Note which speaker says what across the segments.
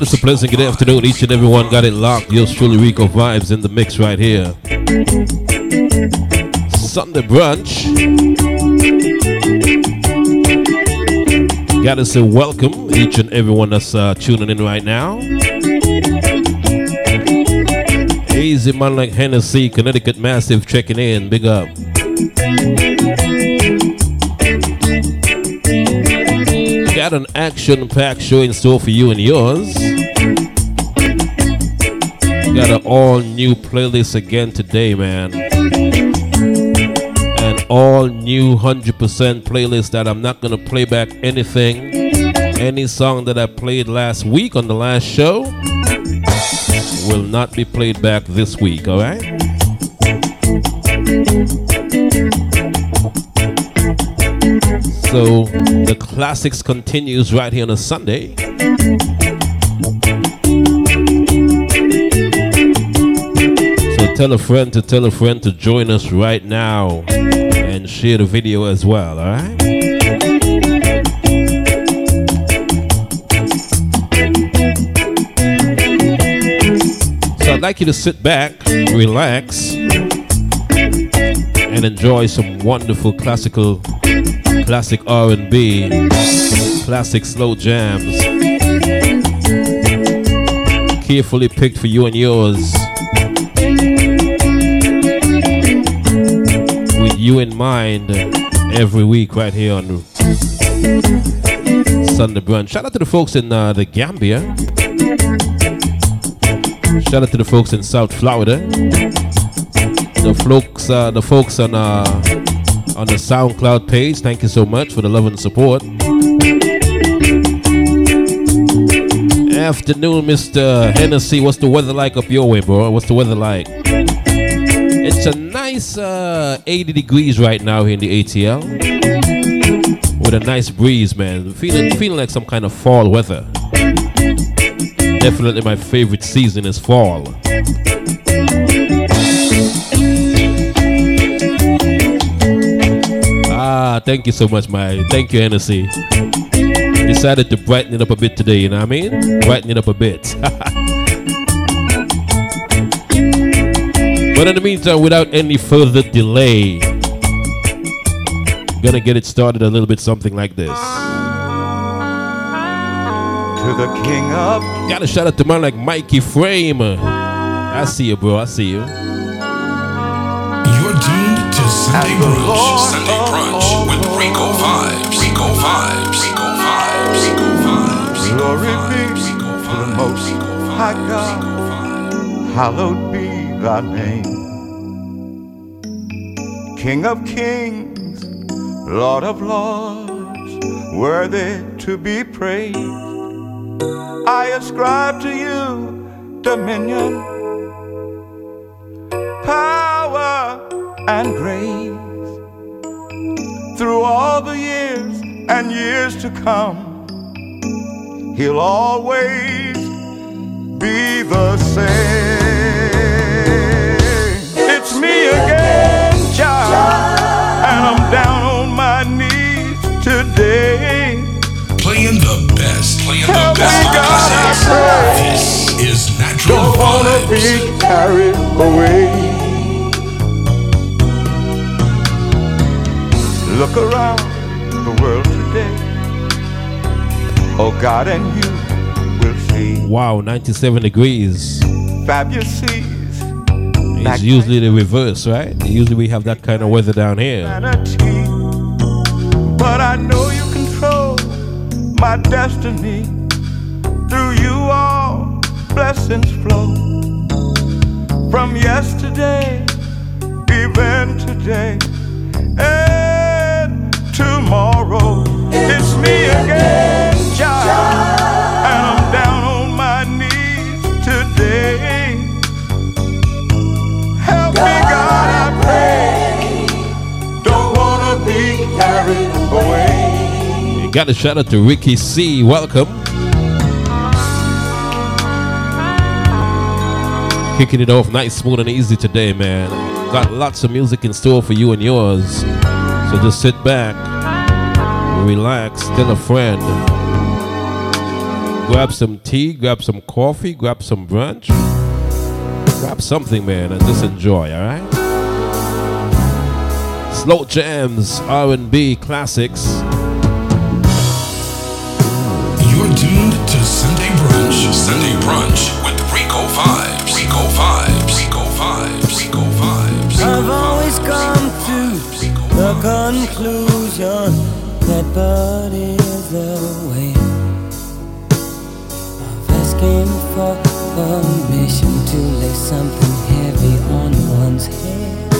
Speaker 1: Us a pleasant good afternoon. Each and everyone got it locked. Yours truly, Rico Vibes in the mix right here. Sunday brunch. Got to say welcome each and everyone that's uh, tuning in right now. Easy man like Hennessy, Connecticut Massive checking in. Big up. Got an action packed show in store for you and yours. Got an all new playlist again today, man. An all new 100% playlist that I'm not going to play back anything. Any song that I played last week on the last show will not be played back this week, alright? So the classics continues right here on a Sunday. So tell a friend to tell a friend to join us right now and share the video as well, alright? So I'd like you to sit back, relax, and enjoy some wonderful classical, classic R&B, classic slow jams, carefully picked for you and yours, with you in mind every week right here on Sunday brunch. Shout out to the folks in uh, the Gambia. Shout out to the folks in South Florida. The folks, uh, the folks on uh, on the SoundCloud page. Thank you so much for the love and support. Afternoon, Mr. Hennessy. What's the weather like up your way, bro? What's the weather like? It's a nice uh, 80 degrees right now here in the ATL, with a nice breeze, man. Feeling feeling like some kind of fall weather. Definitely my favorite season is fall. Ah, thank you so much, my. Thank you, Hennessy. Decided to brighten it up a bit today, you know what I mean? Brighten it up a bit. but in the meantime, without any further delay, gonna get it started a little bit something like this.
Speaker 2: to the King of
Speaker 1: Gotta shout out to man like Mikey Frame. I see you, bro. I see you.
Speaker 3: You're tuned to Sunday
Speaker 2: the
Speaker 3: Brunch.
Speaker 2: Lord
Speaker 3: Sunday
Speaker 2: of
Speaker 3: Brunch with Rico Vibes. Rico Vibes. Rico Vibes. Rico Vibes.
Speaker 2: Glory be to the Most High God. Hallowed be thy name. King of kings, Lord of lords, worthy to be praised. I ascribe to you dominion, power, and grace. Through all the years and years to come, He'll always be the same. It's me again, child, and I'm down on my knees today.
Speaker 3: Playing the best. Playing the
Speaker 2: Help me,
Speaker 3: best
Speaker 2: God, I pray.
Speaker 3: This is Natural
Speaker 2: Don't wanna
Speaker 3: Vibes.
Speaker 2: be carried away. Around the world today. Oh God, and you will see
Speaker 1: Wow, 97 degrees.
Speaker 2: fabulous seas.
Speaker 1: It's usually the reverse, right? Usually we have that kind of weather down here.
Speaker 2: vanity. But I know you control my destiny. Through you all blessings flow. From yesterday, even today, tomorrow. It's me again, child. And I'm down on my knees today. Help me, God, I pray. Don't wanna be carried away.
Speaker 1: Got a shout out to Ricky C. Welcome. Kicking it off nice, smooth, and easy today, man. Got lots of music in store for you and yours. So just sit back, relax, tell a friend. Grab some tea, grab some coffee, grab some brunch. Grab something, man, and just enjoy, alright? Slow jams, R&B classics.
Speaker 3: You're tuned to Sunday Brunch. Sunday Brunch with Rico Vibes. Rico Vibes. Rico Vibes. Rico Vibes.
Speaker 4: I've always come to the conclusion that but is the way of asking for permission to lay something heavy on one's head.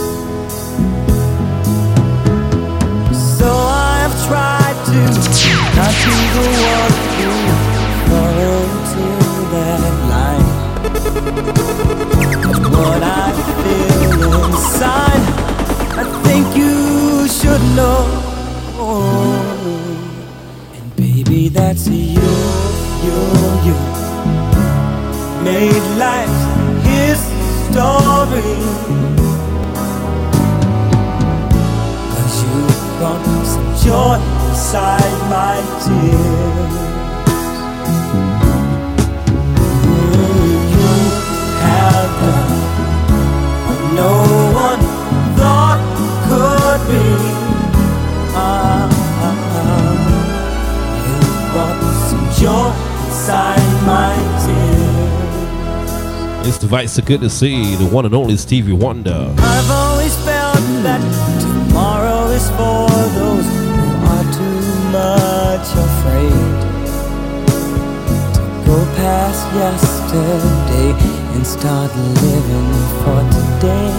Speaker 4: So I have tried to not be the one who fall into that line. What I feel inside, I think you should know. And baby, that's you, you, you. Made life his story. Cause you brought some joy inside my tears. You have no
Speaker 1: It's the Vice so good to see the one and only Stevie Wonder.
Speaker 4: I've always felt that tomorrow is for those who are too much afraid to go past yesterday and start living for today.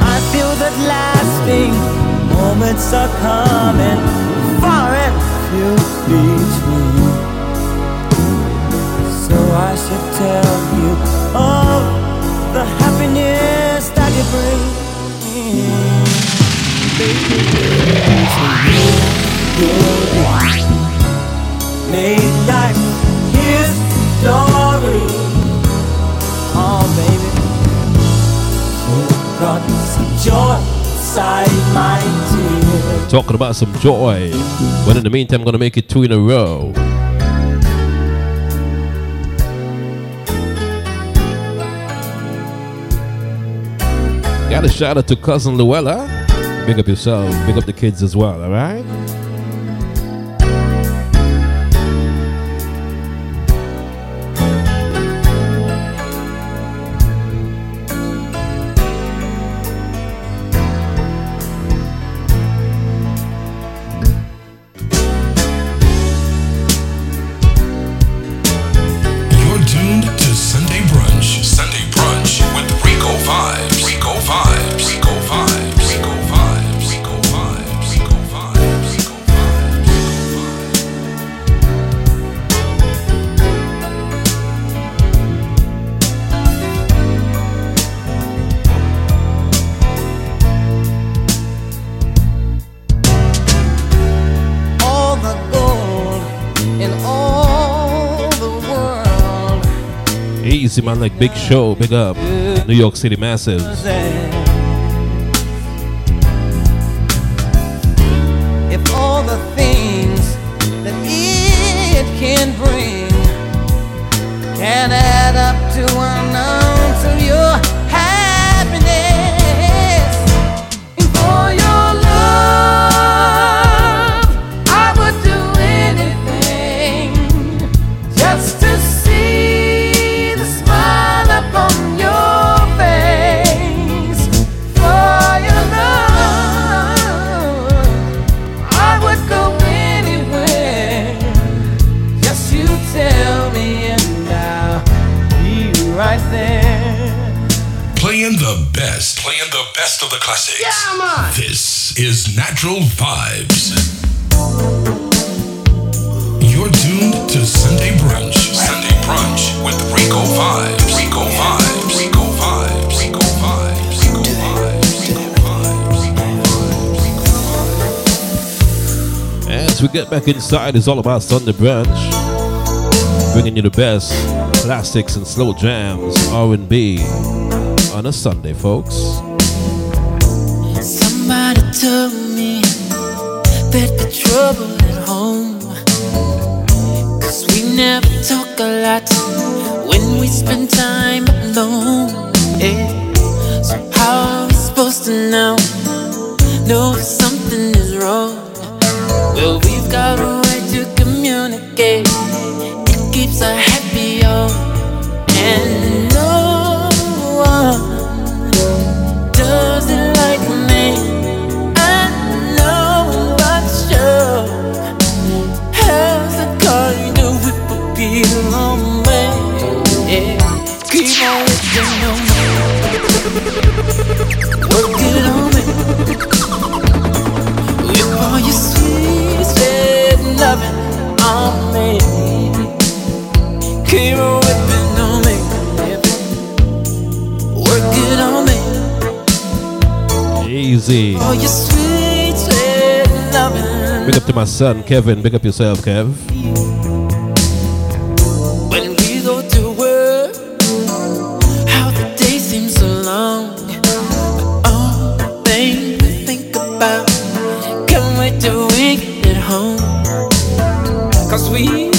Speaker 4: I feel that lasting moments are coming, far and few between. So I should tell you of the happiness that you bring. Baby, you, made life his story. Oh, baby, you brought some joy.
Speaker 1: Talking about some joy. But in the meantime, I'm gonna make it two in a row. Got a shout out to cousin Luella. Big up yourself, big up the kids as well, alright? Man, like big show, big up. New York City Massives. Get back inside, it's all about Sunday Brunch. Bringing you the best classics and slow jams, R&B on a Sunday, folks.
Speaker 5: Somebody told me there'd be trouble at home. Cause we never talk a lot when we spend time alone. Yeah. So, how are we supposed to know? Know something is wrong? Got a way to communicate. It keeps us happy, home.
Speaker 1: Easy.
Speaker 5: All oh, your sweet, sweet loving.
Speaker 1: Big up to my son, Kevin. Big up yourself, Kev.
Speaker 5: When we go to work, how the day seems so long. All the things we think about, can't wait till we get home. Cause we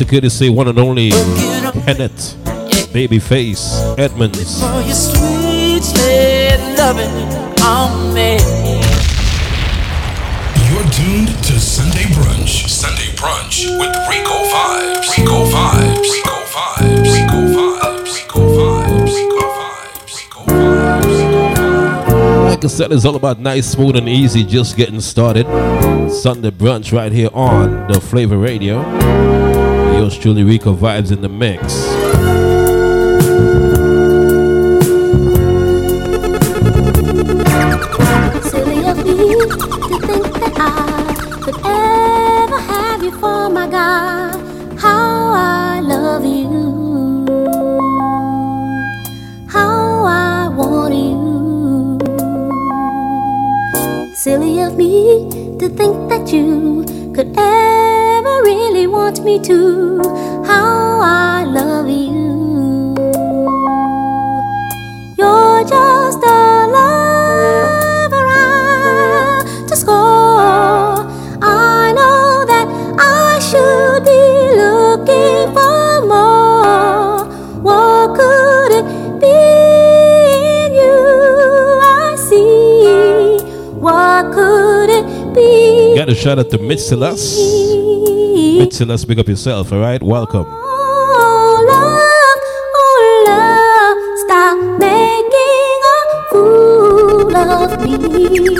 Speaker 5: It's good to see one
Speaker 1: and only Kenneth, Babyface, Edmonds.
Speaker 3: You're tuned to Sunday Brunch. Sunday Brunch with Rico Vibes. Rico Vibes. Rico Vibes. Rico Vibes. Rico Vibes. Rico Vibes. Rico Vibes.
Speaker 1: Like I said, it's all about nice, smooth, and easy. Just getting started. Sunday Brunch right here on the Flavor Radio. Yours truly, Rico Vibes in the mix.
Speaker 6: Silly of me to think that I could ever have you for my guy how I love you. How I want you. Silly of me to think that I could ever never really want me to. How I love you. You're just a lover I to score. I know that I should be looking for more. What could it be in you? I see. What could it be?
Speaker 1: Got a shot at the Mitzellas. Mitch Celeste, big up yourself, all right? Welcome.
Speaker 6: Love, me.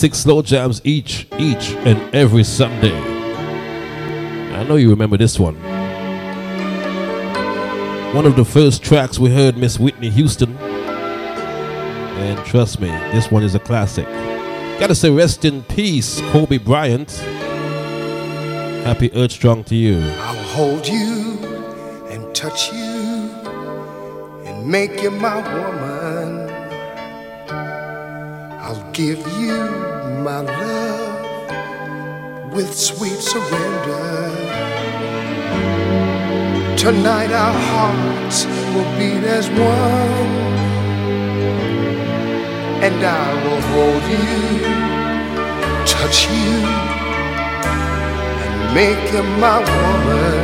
Speaker 1: Classic slow jams each, each and every Sunday. I know you remember this one. One of the first tracks we heard Miss Whitney Houston. And trust me, this one is a classic. Gotta say rest in peace, Kobe Bryant. Happy Earth Strong to you.
Speaker 7: I'll hold you and touch you and make you my woman. I'll give you my love with sweet surrender. Tonight our hearts will beat as one, and I will hold you, touch you, and make you my woman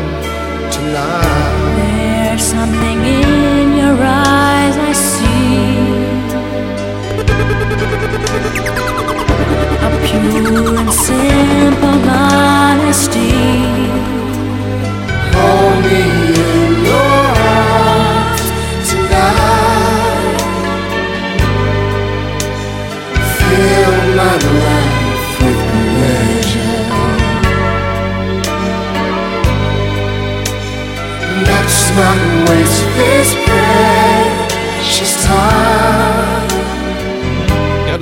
Speaker 7: tonight.
Speaker 8: There's something in your eyes I see. A pure and simple honesty.
Speaker 7: Hold me in your arms tonight. Fill my life with pleasure. Not waste this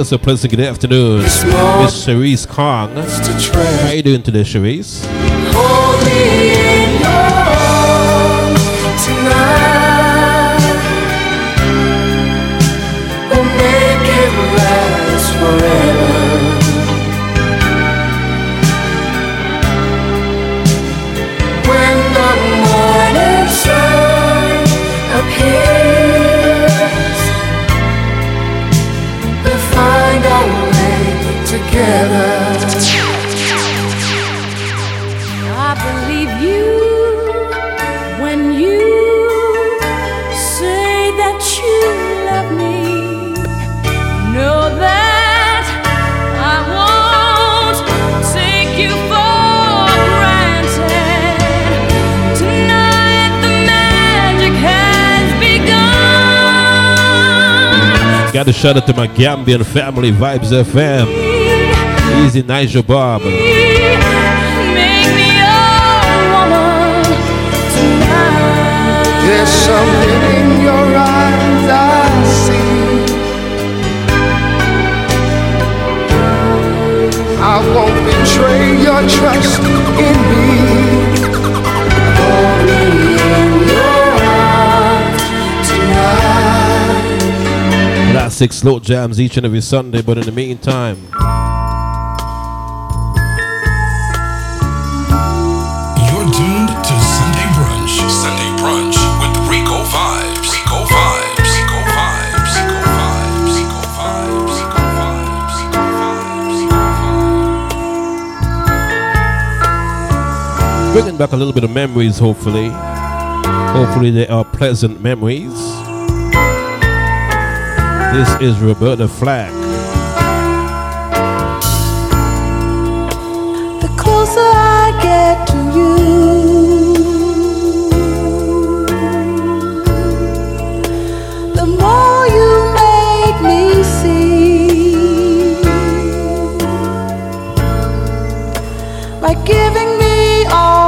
Speaker 1: us a pleasant good afternoon, Miss Cherise Kong. How you doing today, Cherise? Got to shout out to my Gambian family, Vibes FM. Easy Nigel Bob.
Speaker 8: Make me your woman tonight.
Speaker 7: There's something in your eyes I see. I won't betray your trust in me.
Speaker 1: classic slow jams each and every Sunday, but in the meantime.
Speaker 3: You're tuned to Sunday Brunch. Sunday Brunch with Rico Vibes. Rico Vibes. Rico Vibes. Rico Vibes. Rico Vibes. Rico Vibes. Rico Vibes.
Speaker 1: Bringing back a little bit of memories, hopefully. Hopefully, they are pleasant memories. This is Roberta Flack.
Speaker 4: The closer I get to you, the more you make me see. By giving me all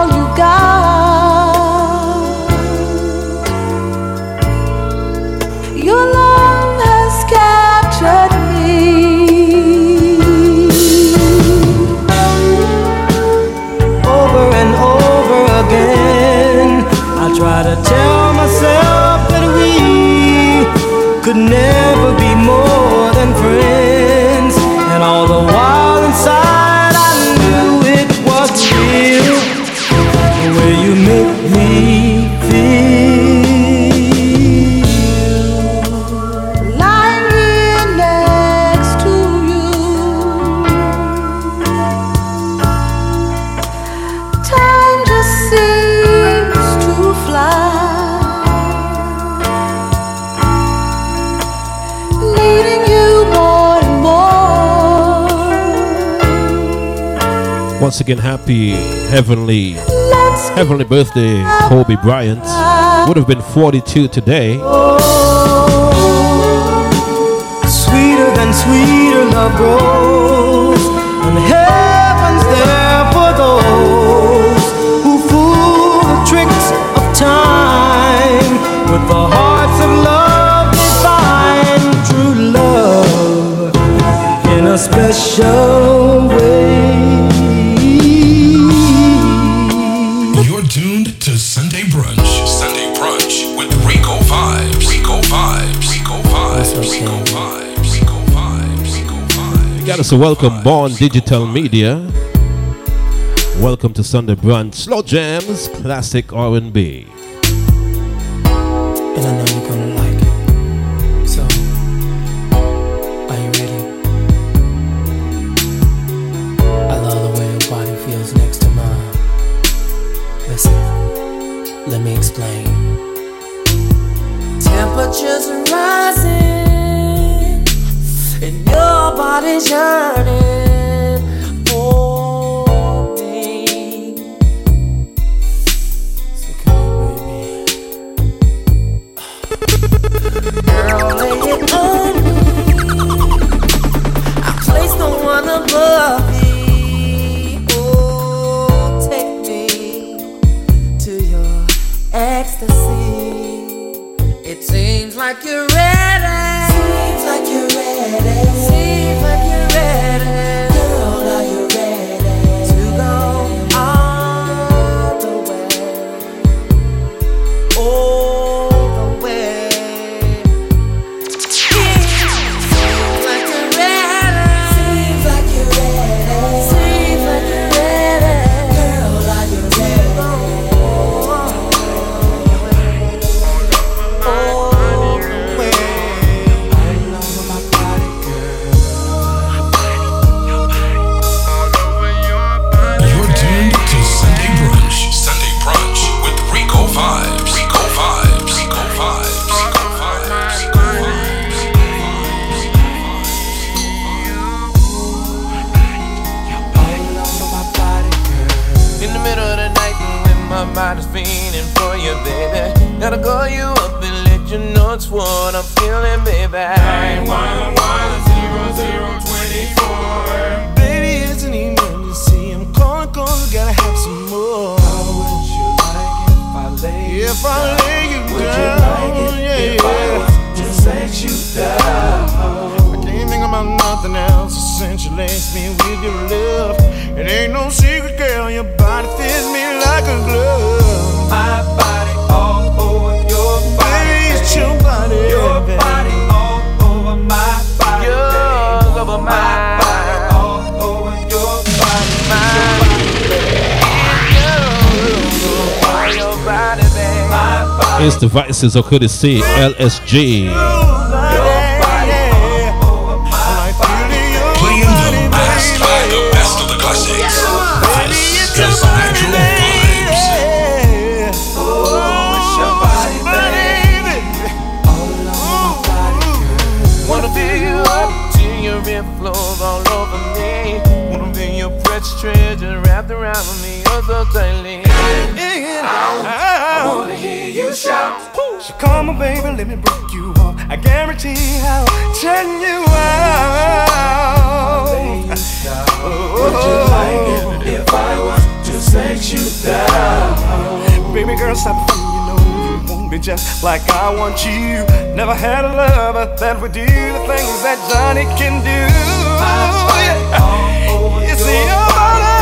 Speaker 9: again,
Speaker 1: happy heavenly, heavenly birthday, Kobe Bryant. Would have been 42 today.
Speaker 9: Sweeter than sweeter love grows.
Speaker 4: And heaven's there for those who fool the tricks of time with the hearts of love. True love in a special way.
Speaker 1: Vibes.
Speaker 3: Got us a welcome, Born Digital Media. Welcome to Sunday Brunch, Slow Jams, Classic R&B.
Speaker 4: If I lay you down, yeah, if I was to set you down. I can't think about nothing else. Essentially, it's me with your love. It ain't no secret, girl. Your body fits me like a glove. It's
Speaker 3: the Vices of Courtesy, LSG.
Speaker 4: Turn you out. Would you like it if I was to set you down? Baby girl, stop funny, you know you want me just like I want you. Never had a lover that would do the things that Johnny can do. It's your body.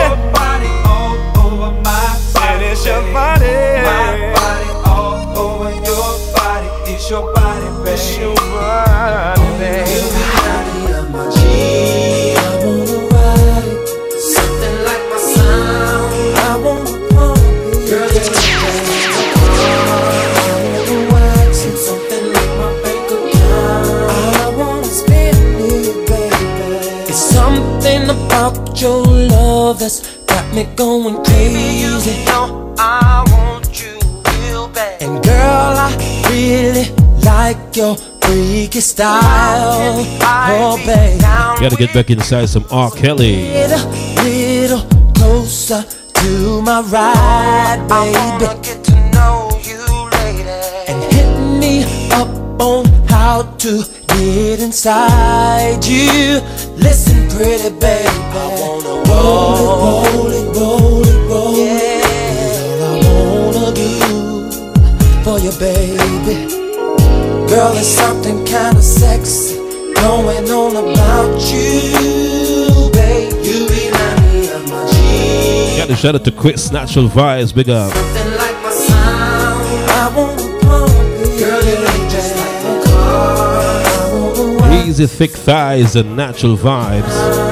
Speaker 4: Your body all over my body. It's your body. My body all over your body. It's your body, about your love that's got me going crazy.
Speaker 10: You know I want you real bad.
Speaker 4: And girl, I really like your freaky style. Oh, babe.
Speaker 3: Gotta get back inside some R. Kelly.
Speaker 4: A little closer to my ride, baby.
Speaker 10: Get to know you, lady.
Speaker 4: And hit me up on how to get inside you. Listen pretty baby. I wanna roll, roll it, roll it, roll it. Yeah, all I wanna do for you, baby. Girl, there's something kinda sexy going on about you, babe. You remind me of my G.
Speaker 3: Got to shout out to Chris Natural Vibes, big up.
Speaker 4: Something like my sound. I wanna pump it. Girl, you ain't just like a car.
Speaker 3: Easy thick thighs and natural vibes.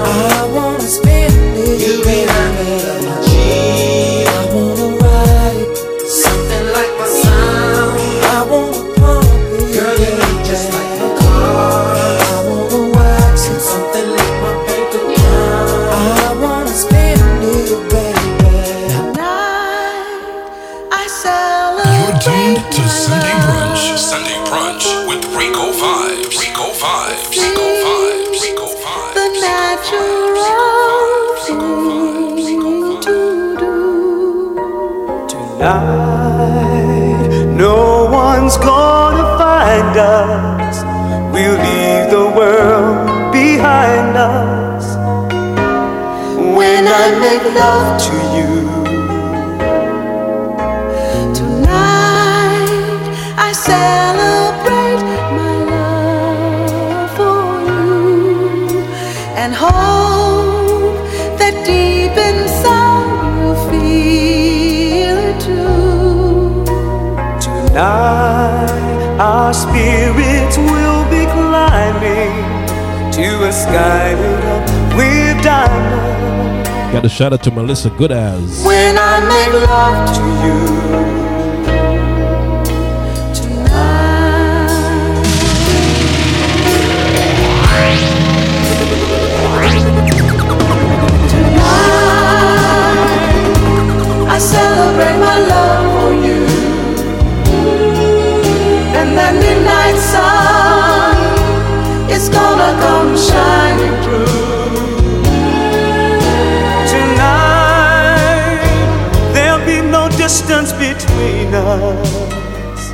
Speaker 11: Love to you,
Speaker 12: Tonight I celebrate my love for you and hope that deep inside you feel it too.
Speaker 11: tonight our spirits will be climbing to a sky lit up with diamonds.
Speaker 3: Got to shout out to Melissa Goodaz.
Speaker 11: When I make love to you.
Speaker 12: I celebrate my love for you. And that midnight sun is gonna come shining through.
Speaker 11: Distance between us.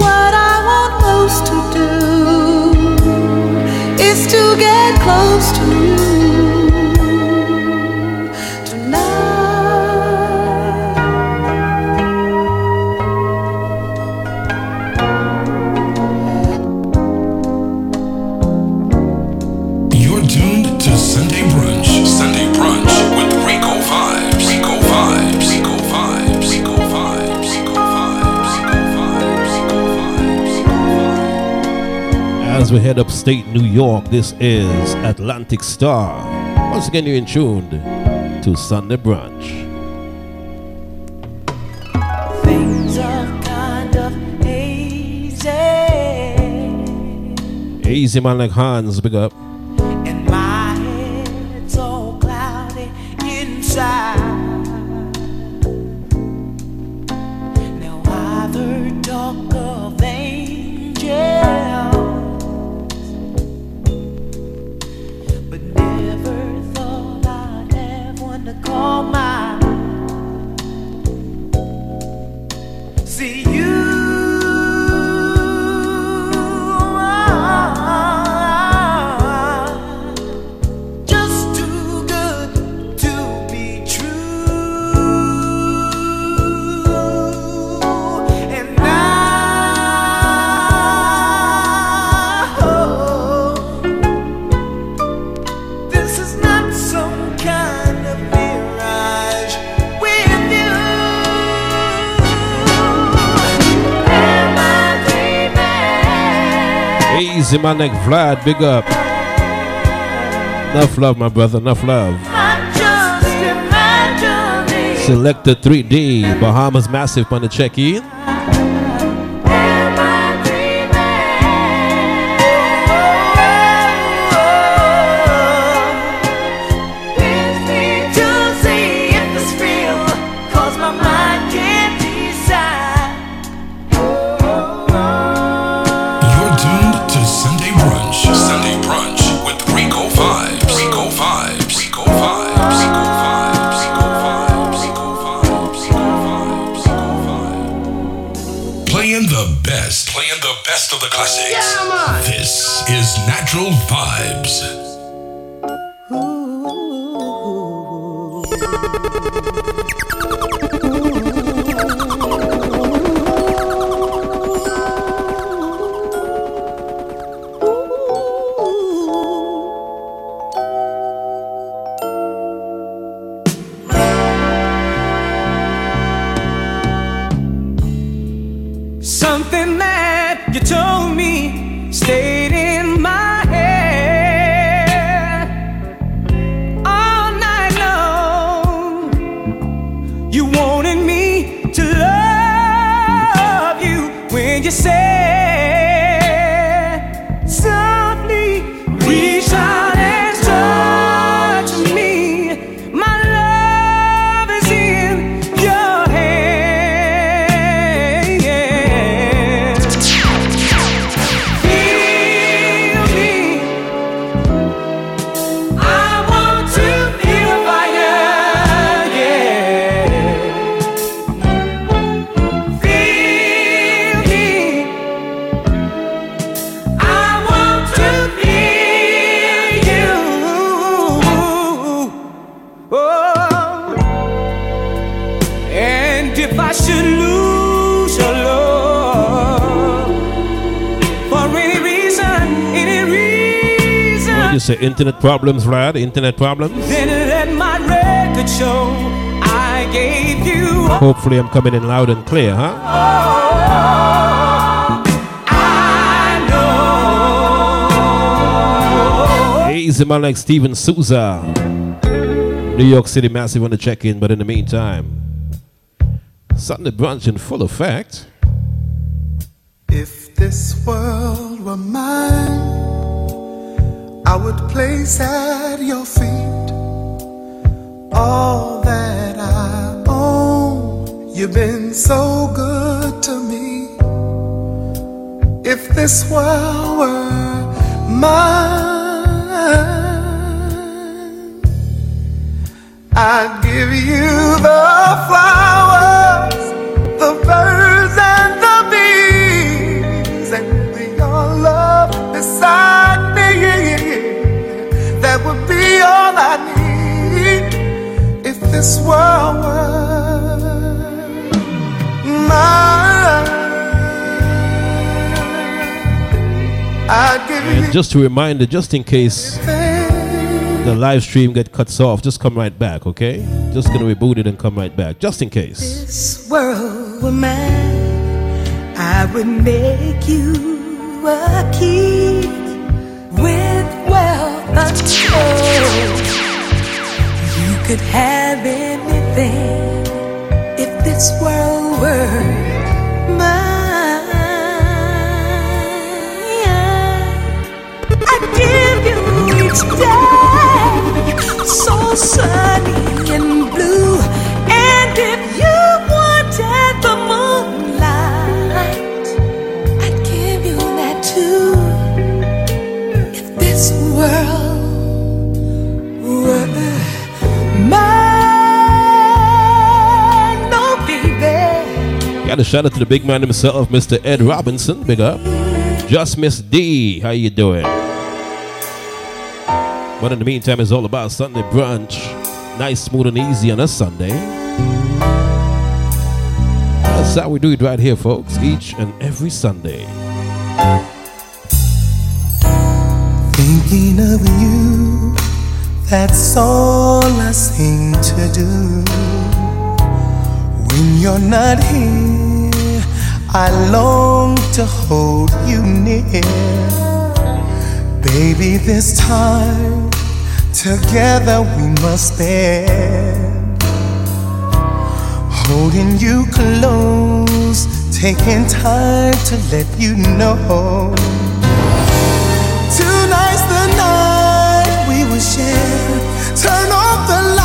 Speaker 12: What I want most to do is to get close to you.
Speaker 3: We head upstate New York, this is Atlantic Starr. Once again, you're in tuned to Sunday Brunch.
Speaker 4: Things are kind of.
Speaker 3: Easy man like Hans, big up. Vlad, big up. Enough love, my brother, enough love.
Speaker 4: I'm just imagining.
Speaker 3: Selector 3D, Bahamas Massive on the check in.
Speaker 1: Internet problems, Vlad? Internet problems?
Speaker 12: Then let my record show I gave you.
Speaker 1: Hopefully, I'm coming in loud and clear, huh? Easy man like Steven Souza. New York City massive on the check in, but in the meantime, Sunday brunch in full effect.
Speaker 10: If this were at your feet all that I own. You've been so good to me. If this world were mine, I'd give you the flowers, this world were mine. I'd
Speaker 1: and
Speaker 10: you
Speaker 1: just a reminder, just in case the live stream get cuts off, just come right back, okay? Just gonna reboot it and come right back, just in case.
Speaker 12: This world were mine, I would make you a king with wealth untold. Could have anything if this world were mine. I'd give you each day so sunny and
Speaker 1: Got a shout out to the big man himself, Mr. Ed Robinson. Big up. Just Miss D, how you doing? But in the meantime, it's all about Sunday brunch. Nice, smooth, and easy on a Sunday. That's how we do it right here, folks, each and every Sunday.
Speaker 10: Thinking of you, that's all I seem to do. When you're not here, I long to hold you near. Baby, this time together we must spend. Holding you close, taking time to let you know. Tonight's the night we will share. Turn off the lights,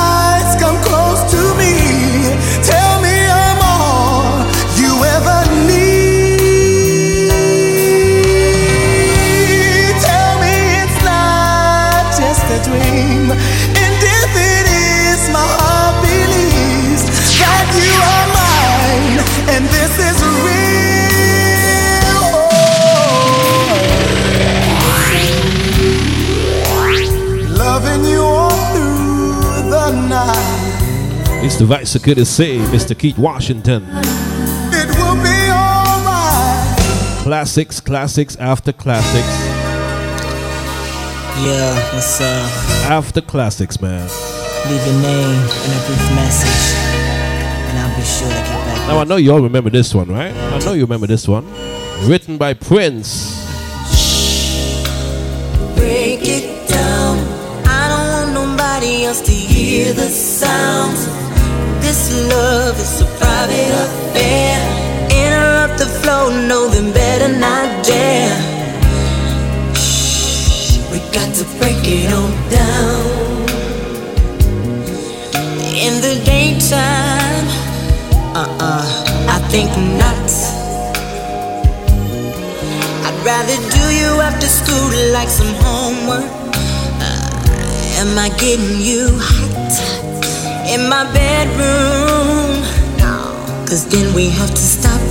Speaker 1: Mr. Vice Security say, Mr. Keith Washington.
Speaker 10: It will be alright.
Speaker 1: Classics, classics after classics
Speaker 13: Yeah, what's up?
Speaker 1: after classics, man.
Speaker 13: Leave your name and a brief message, and I'll be sure to get back.
Speaker 1: Now I know you all remember this one, right? I know you remember this one. Written by Prince.
Speaker 14: break it down. I don't want nobody else to hear the sounds. This love is a private affair. Interrupt the flow, know them better not dare. Shh, we got to break it on down. In the daytime, uh-uh, I think not. I'd rather do you after school like some homework. Uh, am I getting you hot in my bedroom? Cause then we have to stop.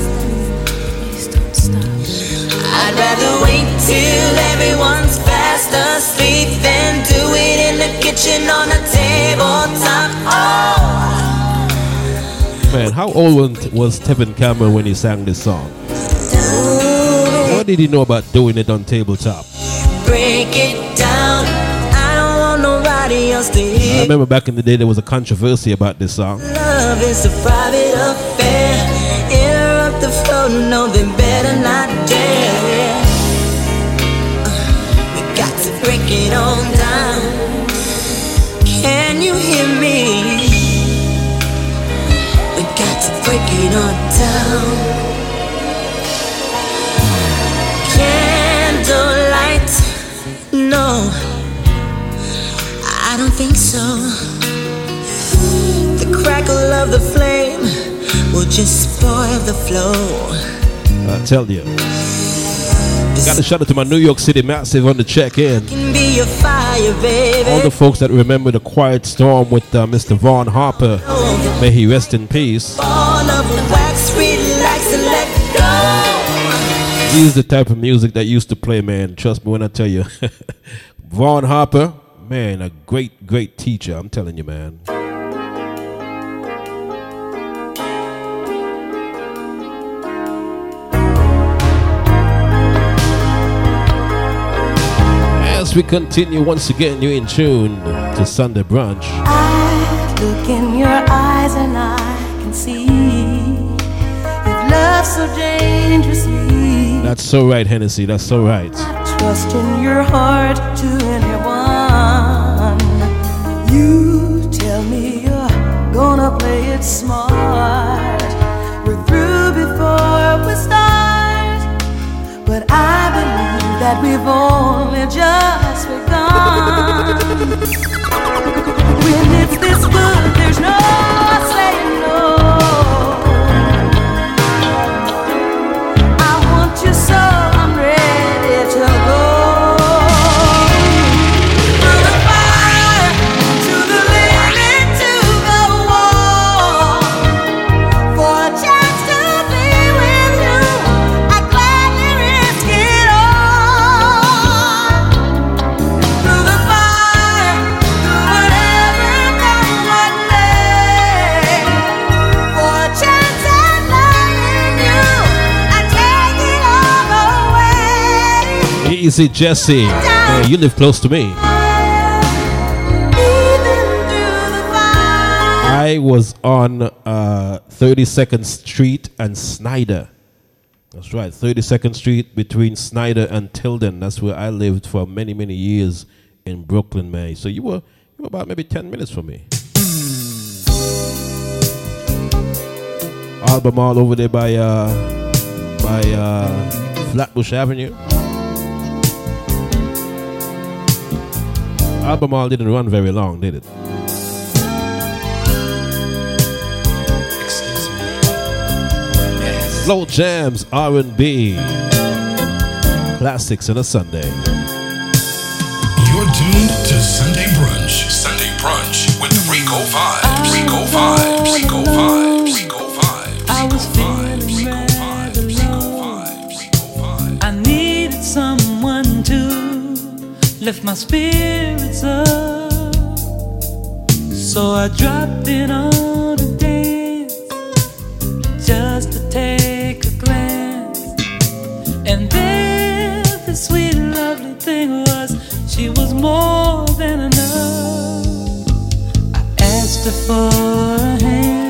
Speaker 14: I'd rather wait till everyone's fast asleep than do it in the kitchen on a tabletop. Oh.
Speaker 1: Man, how old was- was Tevin Campbell when he sang this song? What did he know about doing it on tabletop?
Speaker 14: break it down. I don't want nobody else to
Speaker 1: I remember back in the day there was a controversy about this song.
Speaker 14: Love is a private affair. The flow, no, they better not dare. Uh, We got to break it down. Can you hear me? We got to break it down. Candlelight, no, so. The crackle of the flame will just spoil the flow.
Speaker 1: I tell you. Got to shout out to my New York City Massive on the check-in.
Speaker 14: Can be your fire.
Speaker 1: All the folks that remember the Quiet Storm with uh, Mr. Vaughn Harper. May he rest in peace.
Speaker 14: Wax, relax and let go.
Speaker 1: This is the type of music that used to play, man. Trust me when I tell you. Vaughn Harper, man, a great, great teacher. I'm telling you, man. As we continue, once again, you're in tune to Sunday Brunch.
Speaker 12: I look in your eyes and I can see you've loved so dangerously.
Speaker 1: That's so right, Hennessy. That's so right.
Speaker 12: Trust in your heart to
Speaker 1: Easy Jesse. Man, you live close to me. I was on uh, 32nd Street and Snyder. That's right, 32nd Street between Snyder and Tilden. That's where I lived for many, many years in Brooklyn, man. So you were, you were about maybe 10 minutes from me. Albemarle over there by uh, by uh, Flatbush Avenue. Albemarle didn't run very long, did it? Slow jams, R&B, classics on a Sunday.
Speaker 3: You're tuned to Sunday Brunch. Sunday Brunch with Rico Vibes. Rico Vibes. Rico Vibes.
Speaker 15: Lift my spirits up.
Speaker 16: So I dropped in on a dance just to take a glance. And there, the sweet, lovely thing was, she was more than enough. I asked her for a hand,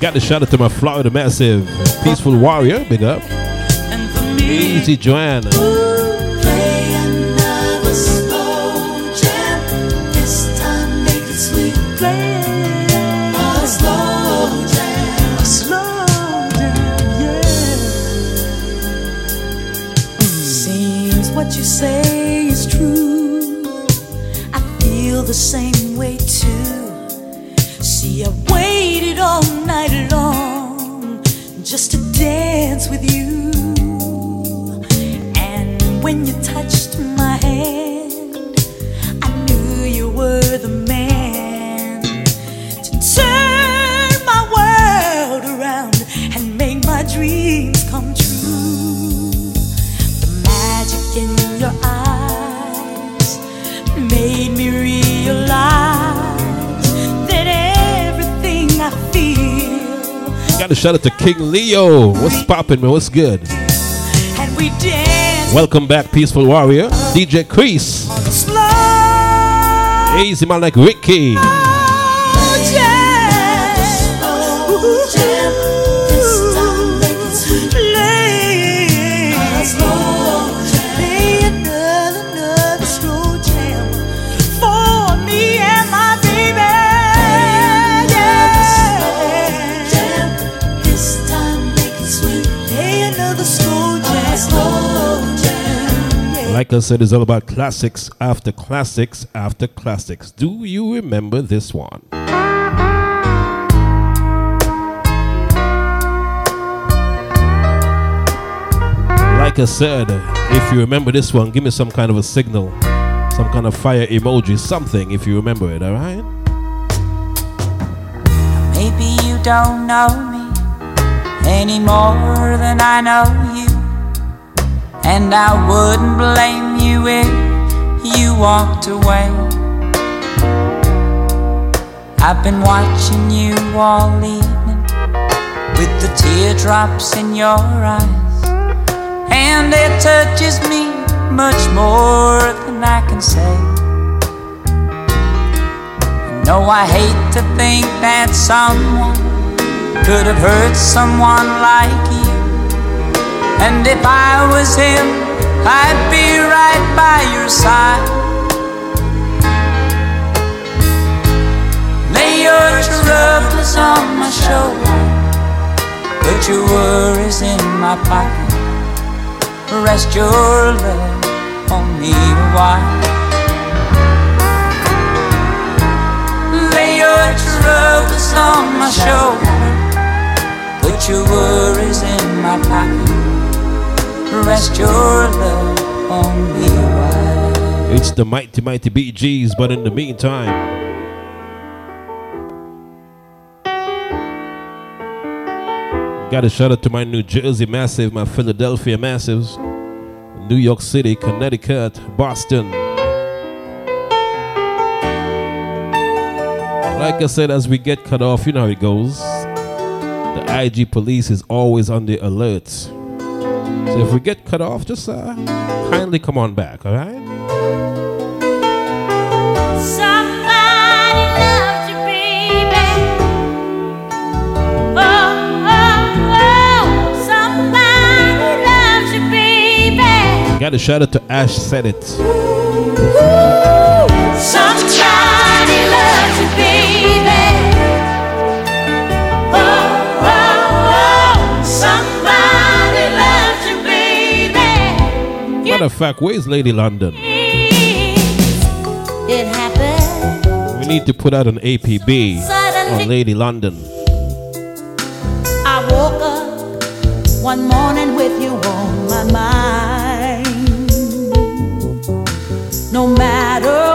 Speaker 1: Got to shout out to my Florida Massive Peaceful Warrior. Big up. Easy Joanna.
Speaker 11: Slow
Speaker 12: the same way too. See, I waited all night long just to dance with you. And when you
Speaker 1: Got to shout out to King Leo. What's poppin', man? What's good?
Speaker 12: and we dance
Speaker 1: Welcome back, Peaceful Warrior. DJ Crease. Easy man like Ricky. Like I said, it's all about classics after classics after classics. Do you remember this one? Like I said, if you remember this one, give me some kind of a signal, some kind of fire emoji, something if you remember it, alright?
Speaker 17: Maybe you don't know me any more than I know you. And I wouldn't blame you if you walked away. I've been watching you all evening with the teardrops in your eyes. And it touches me much more than I can say. No, I hate to think that someone could have hurt someone like you. And if I was him, I'd be right by your side. Lay your troubles on my shoulder, put your worries in my pocket. Rest your love on me a while. Lay your troubles on my shoulder. Put your worries in my pocket. Rest your love on me.
Speaker 1: It's the mighty, mighty Bee Gees, but in the meantime, got a shout out to my New Jersey Massive, my Philadelphia Massives, New York City, Connecticut, Boston. Like I said, as we get cut off, you know how it goes. The IG police is always on the alert. So if we get cut off, just uh, kindly come on back, all right?
Speaker 6: Somebody loves you, baby. Oh, oh, oh. Somebody loves you, baby.
Speaker 1: Got a shout out to Ash Said It. matter of fact, where is Lady London? We need to put out an APB Suddenly on Lady London.
Speaker 12: I woke up one morning with you on my mind. No matter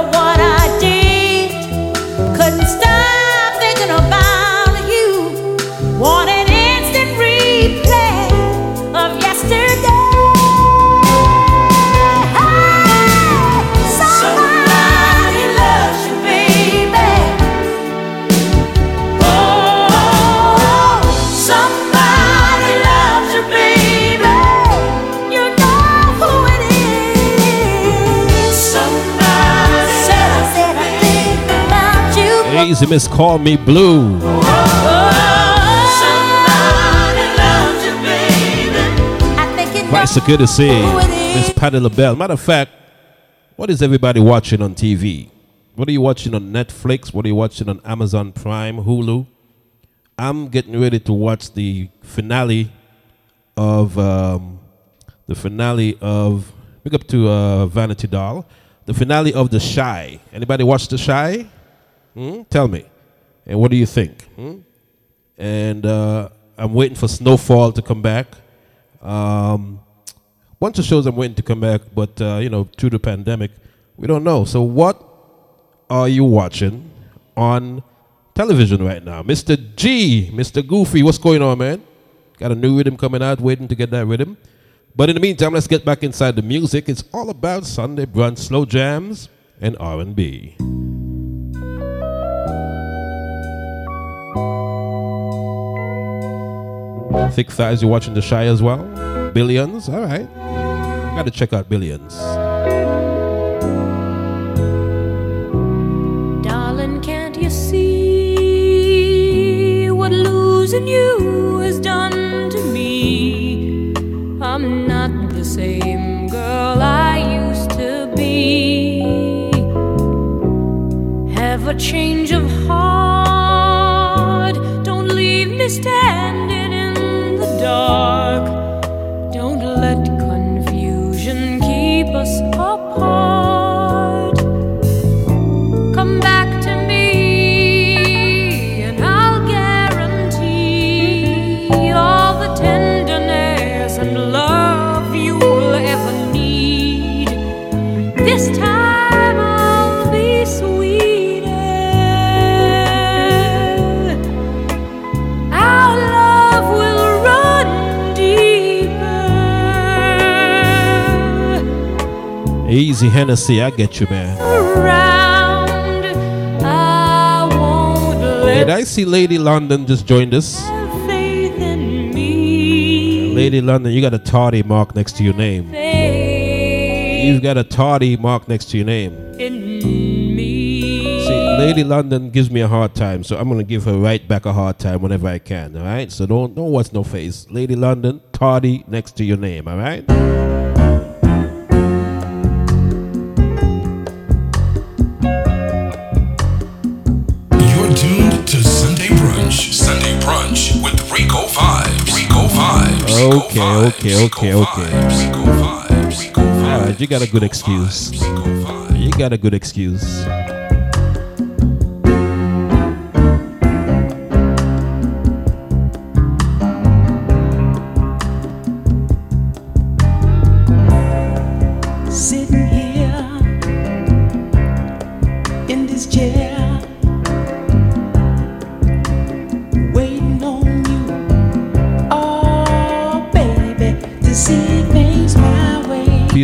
Speaker 1: Easy Miss Call Me Blue.
Speaker 12: Know
Speaker 1: Quite so good to see. Miss Patti LaBelle. Matter of fact, what is everybody watching on TV? What are you watching on Netflix? What are you watching on Amazon Prime, Hulu? I'm getting ready to watch the finale of um, the finale of big up to uh, Vanity Doll. The finale of The Chi. Anybody watch The Chi? Hmm? Tell me. And what do you think? Hmm? And uh, I'm waiting for Snowfall to come back. Um, bunch of shows I'm waiting to come back, but uh, you know, through the pandemic, we don't know. So, what are you watching on television right now, Mr. G, Mr. Goofy? What's going on, man? Got a new rhythm coming out, waiting to get that rhythm. But in the meantime, let's get back inside the music. It's all about Sunday brunch, slow jams, and R&B. Thick thighs, you watching the Chi as well? Billions, all right. Got to check out Billions.
Speaker 8: Darling, can't you see what losing you has done to me? I'm not the same girl I used to be. Have a change of heart. Don't leave me standing dark.
Speaker 1: Easy Hennessy, I get you, man.
Speaker 8: Around, I
Speaker 1: Did I see Lady London just joined us?
Speaker 8: faith in me.
Speaker 1: Lady London, you got a tardy mark next to your name. You've got a tardy mark next to your name.
Speaker 8: in me.
Speaker 1: See, Lady London gives me a hard time, so I'm gonna give her right back a hard time whenever I can. All right. So don't don't watch no face. Lady London, tardy next to your name. All right.
Speaker 3: Vibes.
Speaker 1: Okay, okay, okay, okay. All right, you got a good excuse. You got a good excuse.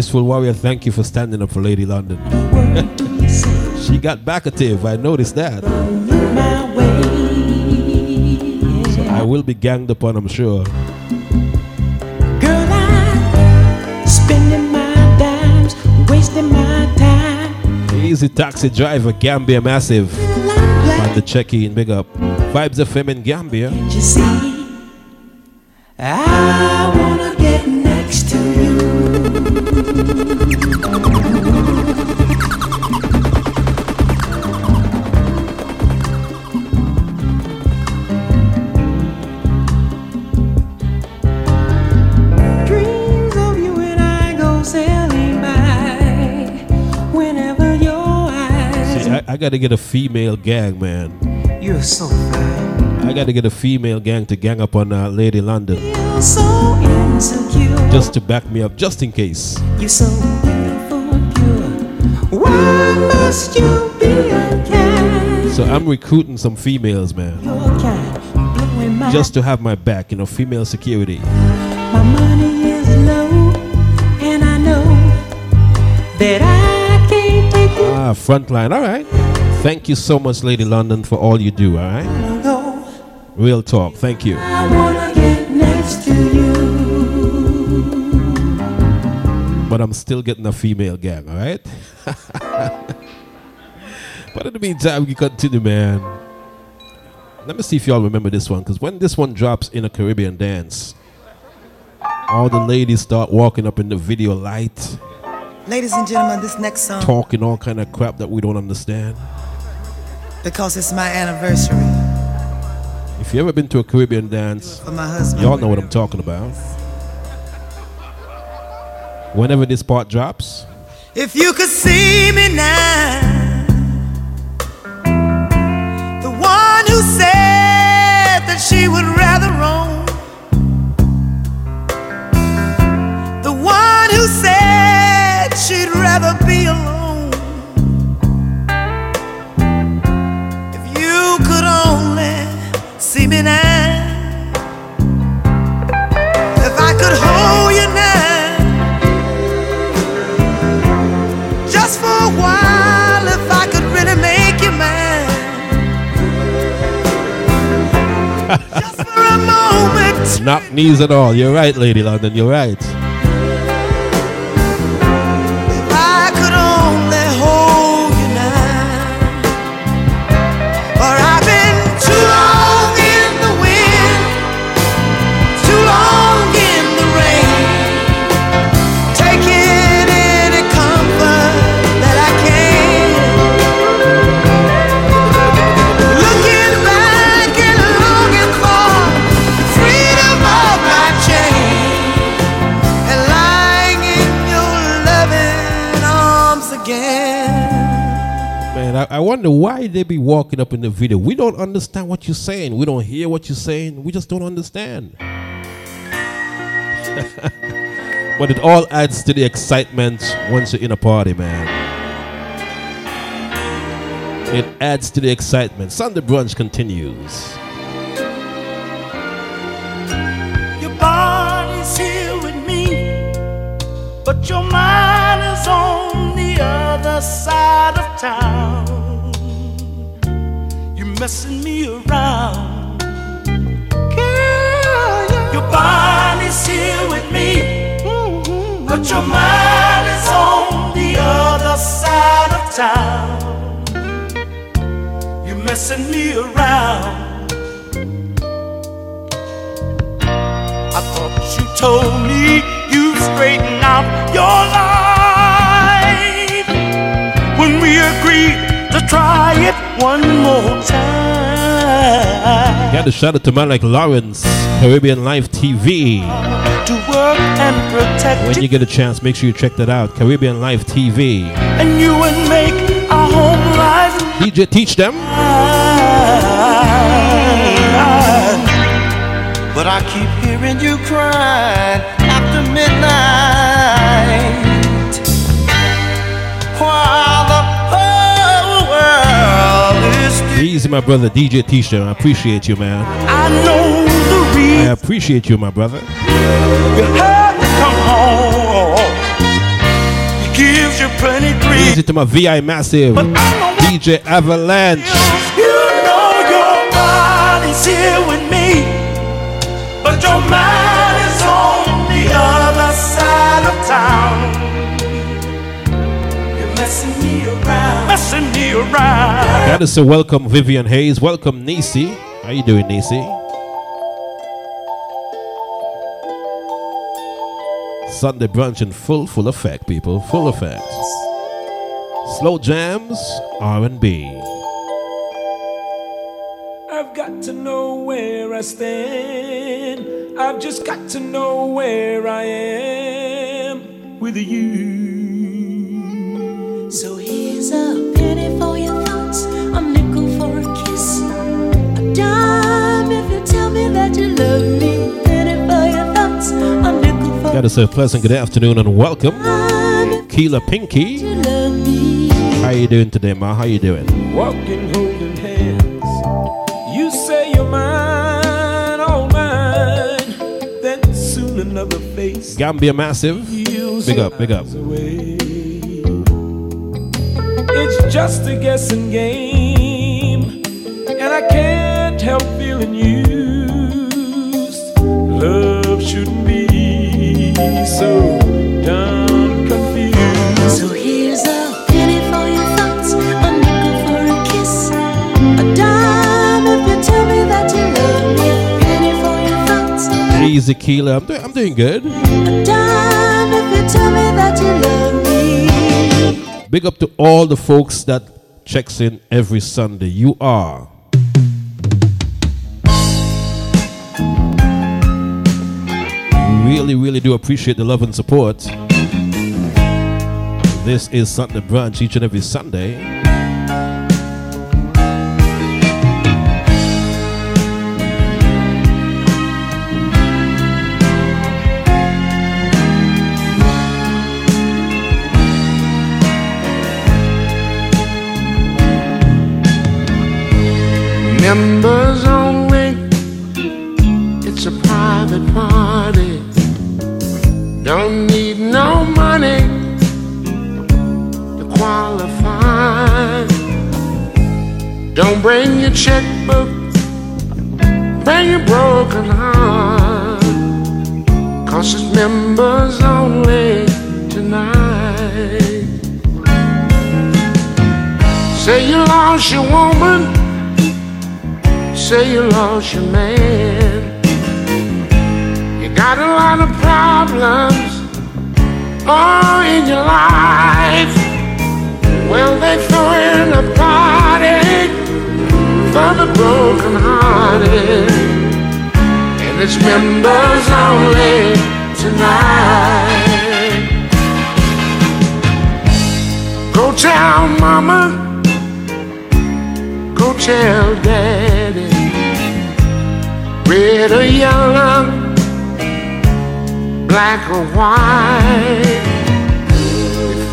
Speaker 1: Peaceful warrior, thank you for standing up for Lady London. she got backative. I noticed that. So I will be ganged upon, I'm sure.
Speaker 10: Spending my dimes, wasting my time.
Speaker 1: Easy taxi driver, Gambia Massive. On the check-in, big up. Vibes FM in Gambia.
Speaker 10: You see, I wanna get next to I, go sailing by whenever your eyes
Speaker 1: See I gotta get a female gang, man.
Speaker 10: You're so fine.
Speaker 1: I gotta get a female gang to gang up on uh, Lady London.
Speaker 12: feel so insecure.
Speaker 1: Just to back me up, just in case.
Speaker 12: You're so beautiful pure. Why must you be a cat?
Speaker 1: So I'm recruiting some females, man.
Speaker 12: Cat,
Speaker 1: Just to have my back, you know, female security.
Speaker 12: My money is low, and I know that I can't take you
Speaker 1: Ah, frontline. All right. Thank you so much, Lady London, for all you do. All right. Real talk. Thank you. But I'm still getting a female gang. All right. but in the meantime, we continue, man. Let me see if y'all remember this one, because when this one drops in a Caribbean dance, all the ladies start walking up in the video light,
Speaker 10: Ladies and gentlemen, this next song,
Speaker 1: talking all kind of crap that we don't understand.
Speaker 10: because it's my anniversary
Speaker 1: If you ever been to a Caribbean dance,
Speaker 10: my husband.
Speaker 1: y'all know what I'm talking about. Whenever this part drops,
Speaker 10: If you could see me now, the one who said that she would rather roam, the one who said she'd rather be alone. If you could only see me now, if I could hold
Speaker 1: knock knees and all. You're right, Lady London. You're right.
Speaker 10: I,
Speaker 1: wonder why they be walking up in the video. We don't understand what you're saying. We don't hear what you're saying. We just don't understand. but it all adds to the excitement once you're in a party, man. It adds to the excitement. Sunday brunch continues.
Speaker 11: Your body's here with me, but your mind is on other side of town. You're messing me around. Girl, your body's here with me, mm-hmm. but your mind is on the other side of town. You're messing me around. I thought you told me
Speaker 1: Got to shout out to man like Lawrence, Caribbean Life TV.
Speaker 11: To work and protect
Speaker 1: When you get a chance, make sure you check that out. Caribbean Life TV.
Speaker 11: and you would make our home life
Speaker 1: DJ, teach them.
Speaker 11: But I keep hearing you crying
Speaker 1: Easy, my brother, DJ them. I appreciate you, man.
Speaker 11: I know the reason
Speaker 1: I appreciate you, my brother.
Speaker 11: you had to come home. He gives you plenty grief.
Speaker 1: Easy to my VI Massive, DJ Avalanche. That is a welcome, Vivian Hayes. Welcome, Nisi. How you doing, Nisi? Sunday brunch in full, full effect, people. Full effect. Slow jams, R&B.
Speaker 18: I've got to know where I stand. I've just got to know where I am with you.
Speaker 12: So here's a penny for your thoughts, a nickel for a kiss, a dime if you tell me that you love me, penny for your thoughts, a nickel.
Speaker 1: Got to say a pleasant good afternoon and welcome. Keela Pinky. How you doing today, ma? How you doing?
Speaker 18: Walking, holding hands. You say you're mine, all mine. Then soon another face.
Speaker 1: Gambia Massive. Big up, big up.
Speaker 18: It's just a guessing game, and I can't help feeling used. Love shouldn't be so dumb confused.
Speaker 12: So here's a penny for your thoughts, a nickel for a kiss, a dime if you tell me that you love me, a penny for your thoughts,
Speaker 1: Easy, Keela. I'm, doing, I'm doing good.
Speaker 12: a dime if you tell me that you love me.
Speaker 1: Big up to all the folks that checks in every Sunday. You are. Really, really do appreciate the love and support. This is Sunday Brunch each and every Sunday.
Speaker 19: Bring It's members only tonight. Go tell mama, go tell daddy red or yellow, black or white.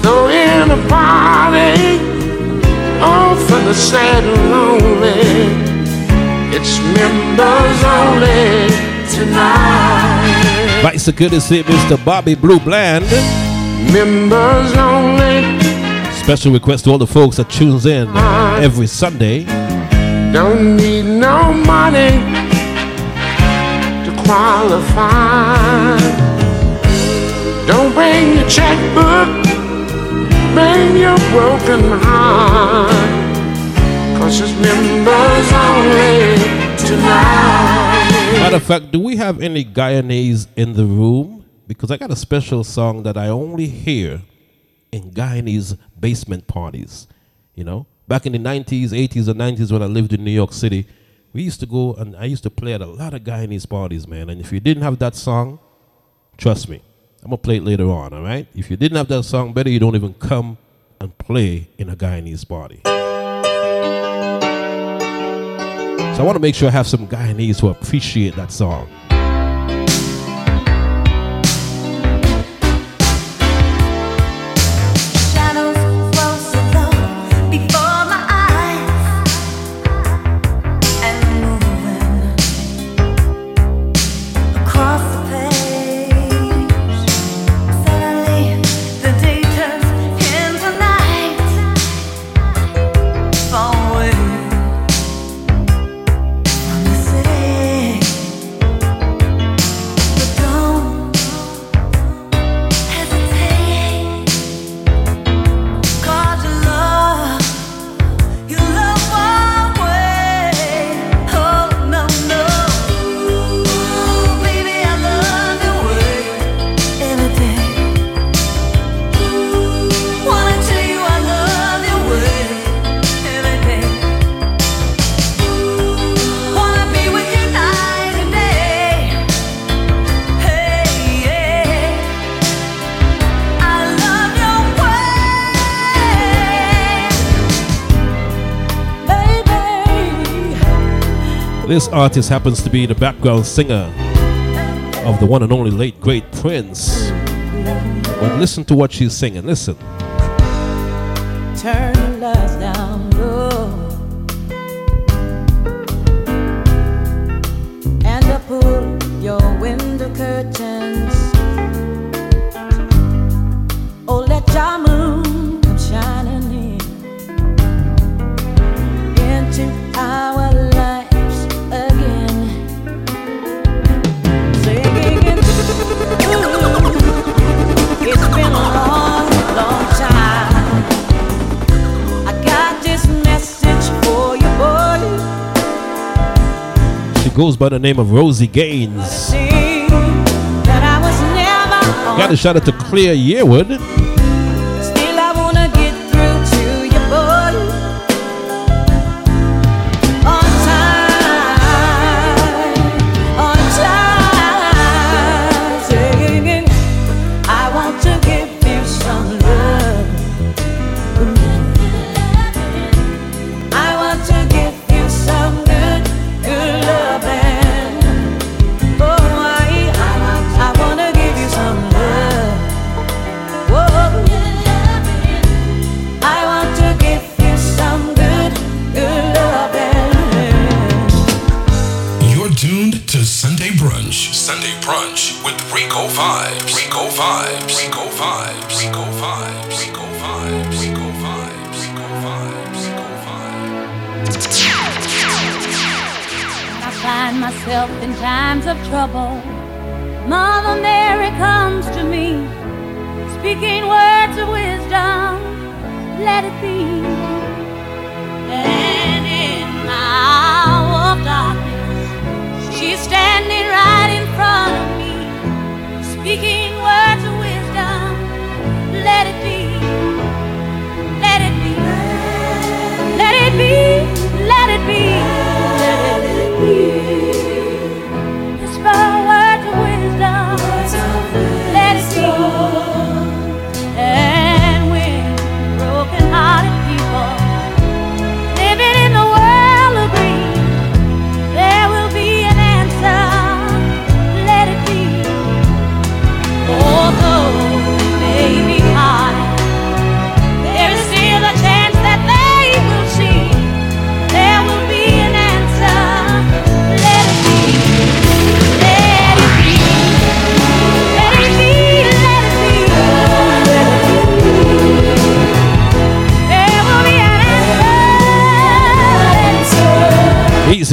Speaker 19: Throw in a party, all for the sad and lonely. It's members only tonight.
Speaker 1: Vice good to see Mr. Bobby Blue Bland.
Speaker 19: Members only.
Speaker 1: Special request to all the folks that tunes in every Sunday.
Speaker 19: Don't need no money to qualify. Don't bring your checkbook, bring your broken heart. Cause it's members only tonight.
Speaker 1: Matter of fact, do we have any Guyanese in the room? Because I got a special song that I only hear in Guyanese basement parties. You know, back in the 90s, 80s, and 90s when I lived in New York City, we used to go and I used to play at a lot of Guyanese parties, man. And if you didn't have that song, trust me, I'm gonna play it later on, all right? If you didn't have that song, better you don't even come and play in a Guyanese party. So I want to make sure I have some Guyanese who appreciate that song. Artist happens to be the background singer of the one and only late great Prince. But listen to what she's singing. Listen.
Speaker 12: Turn the lights down low. And I pull your window curtains. Oh, let your moon
Speaker 1: goes by the name of Rosie Gaines.
Speaker 12: See that I was never on
Speaker 1: Got a shout out to Clear Yearwood.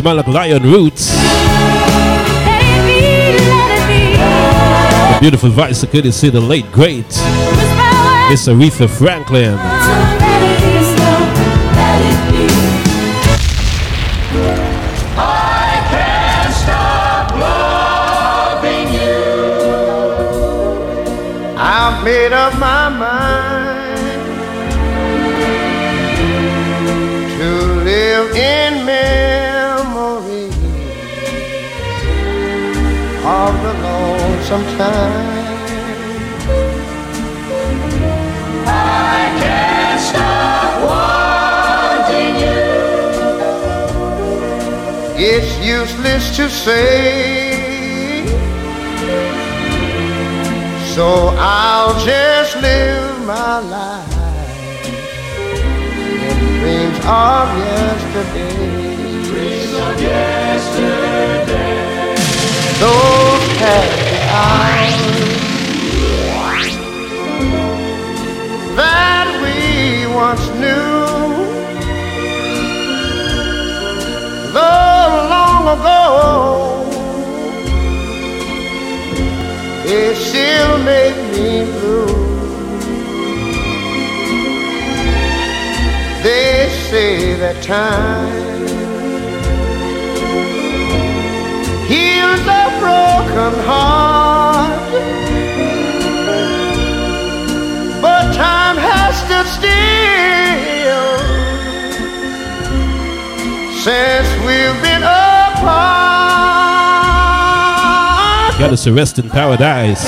Speaker 1: Man like Lion Roots. The beautiful voice, could you see the late great Miss Aretha Franklin.
Speaker 7: Say. So I'll just live my life in dreams of yesterday.
Speaker 20: Dreams of yesterday.
Speaker 7: Those happy hours long ago, it still make me blue. They say that time heals a broken heart, but time has stood still since we've been.
Speaker 1: Got us a rest in paradise.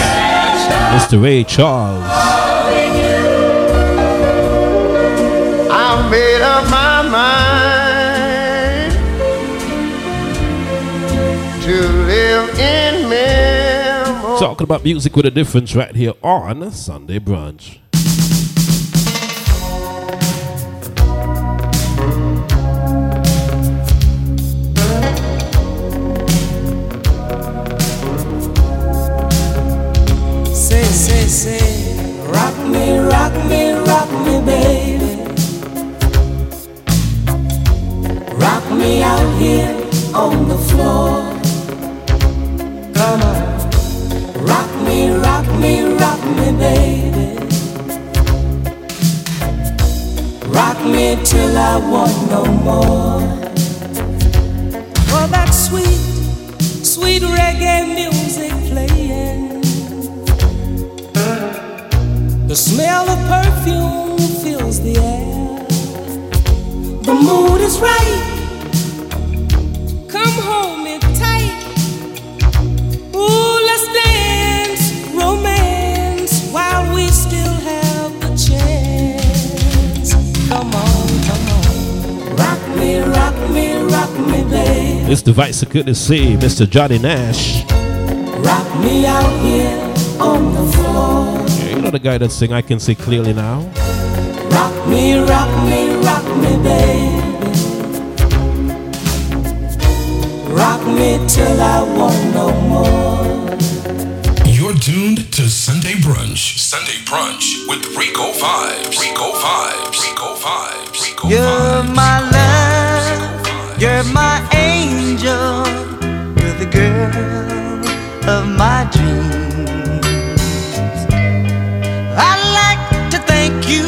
Speaker 1: Mr. Ray Charles.
Speaker 7: I made up my mind to live in memory
Speaker 1: Talking about music with a difference right here on Sunday Brunch.
Speaker 12: Me out here on the floor. Come on, rock me, rock me, rock me, baby. Rock me till I want no more. Oh, that sweet, sweet reggae music playing. The smell of perfume fills the air. The mood is right.
Speaker 1: It's the Vice of Good to see Mr. Johnny Nash.
Speaker 12: Rock me out here on the floor.
Speaker 1: Yeah, you know the guy that sing I Can See Clearly Now?
Speaker 12: Rock me, rock me, rock me, baby. Rock me till I want no more.
Speaker 3: You're tuned to Sunday Brunch. Sunday Brunch with Rico Vibes. Rico Vibes. Rico Vibes. Rico
Speaker 14: You're my love, you're my angel, you're the girl of my dreams. I'd like to thank you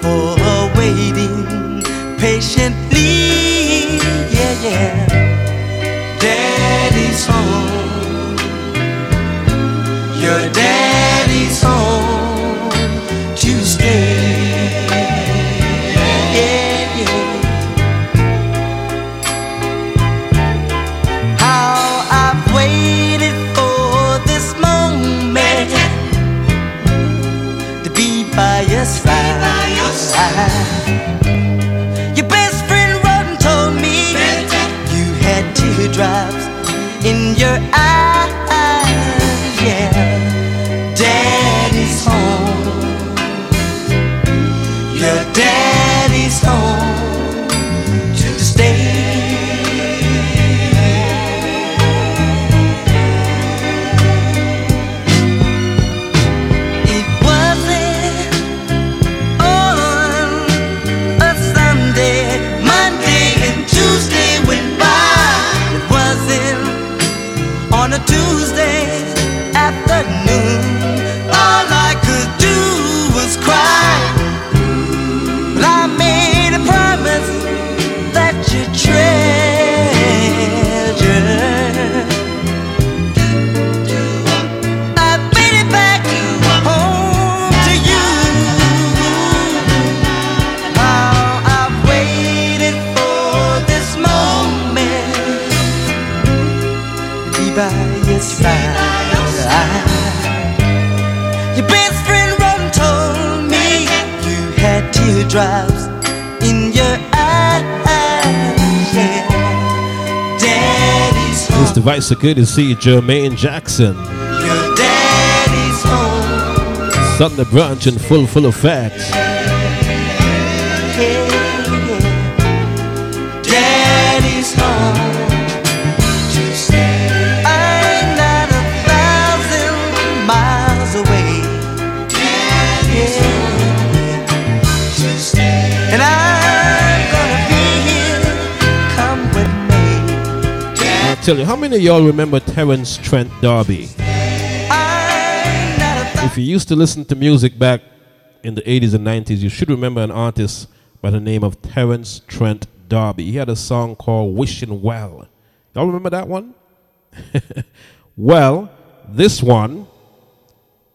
Speaker 14: for waiting patiently. Yeah, yeah. Daddy's home, your daddy's home Daddy's home.
Speaker 1: It's the Vice of Good to see Jermaine Jackson.
Speaker 14: Your daddy's home.
Speaker 1: Sunday Brunch in full, full effect. Tell you, how many of y'all remember Terence Trent D'Arby? If you used to listen to music back in the 80s and 90s, you should remember an artist by the name of Terence Trent D'Arby. He had a song called Wishing Well. Y'all remember that one? well, this one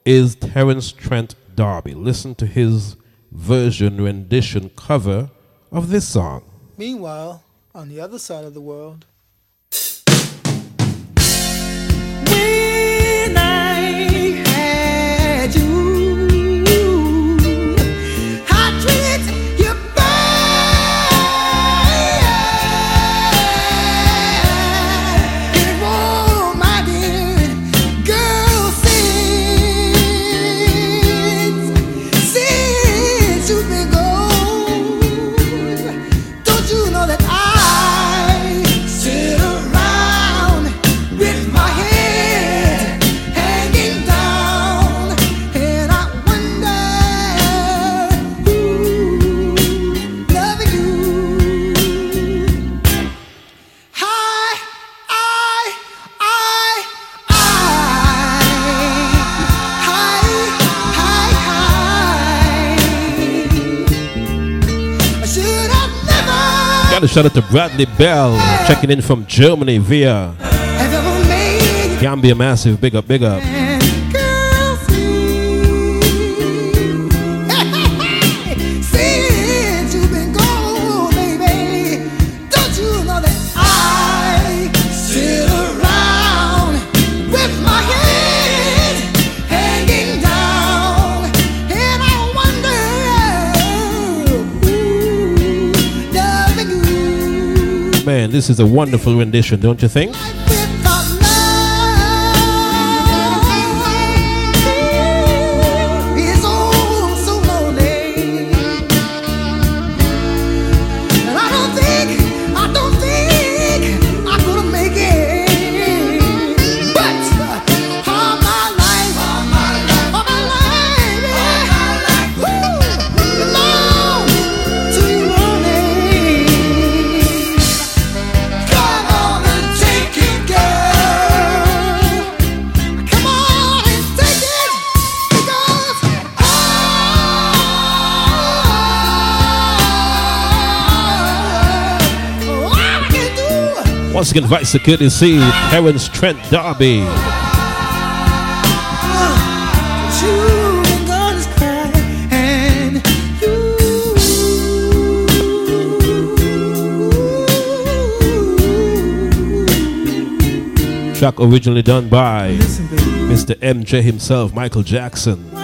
Speaker 1: is Terence Trent D'Arby. Listen to his version, rendition, cover of this song.
Speaker 10: Meanwhile, on the other side of the world, Got a shout out to Bradley Bell checking in from Germany via Gambia Massive. Big up, big up. Man, this is a wonderful rendition, don't you think? Once again, Vice Security C, Terence Trent
Speaker 1: and
Speaker 10: Track originally done by Mr. MJ himself, Michael Jackson.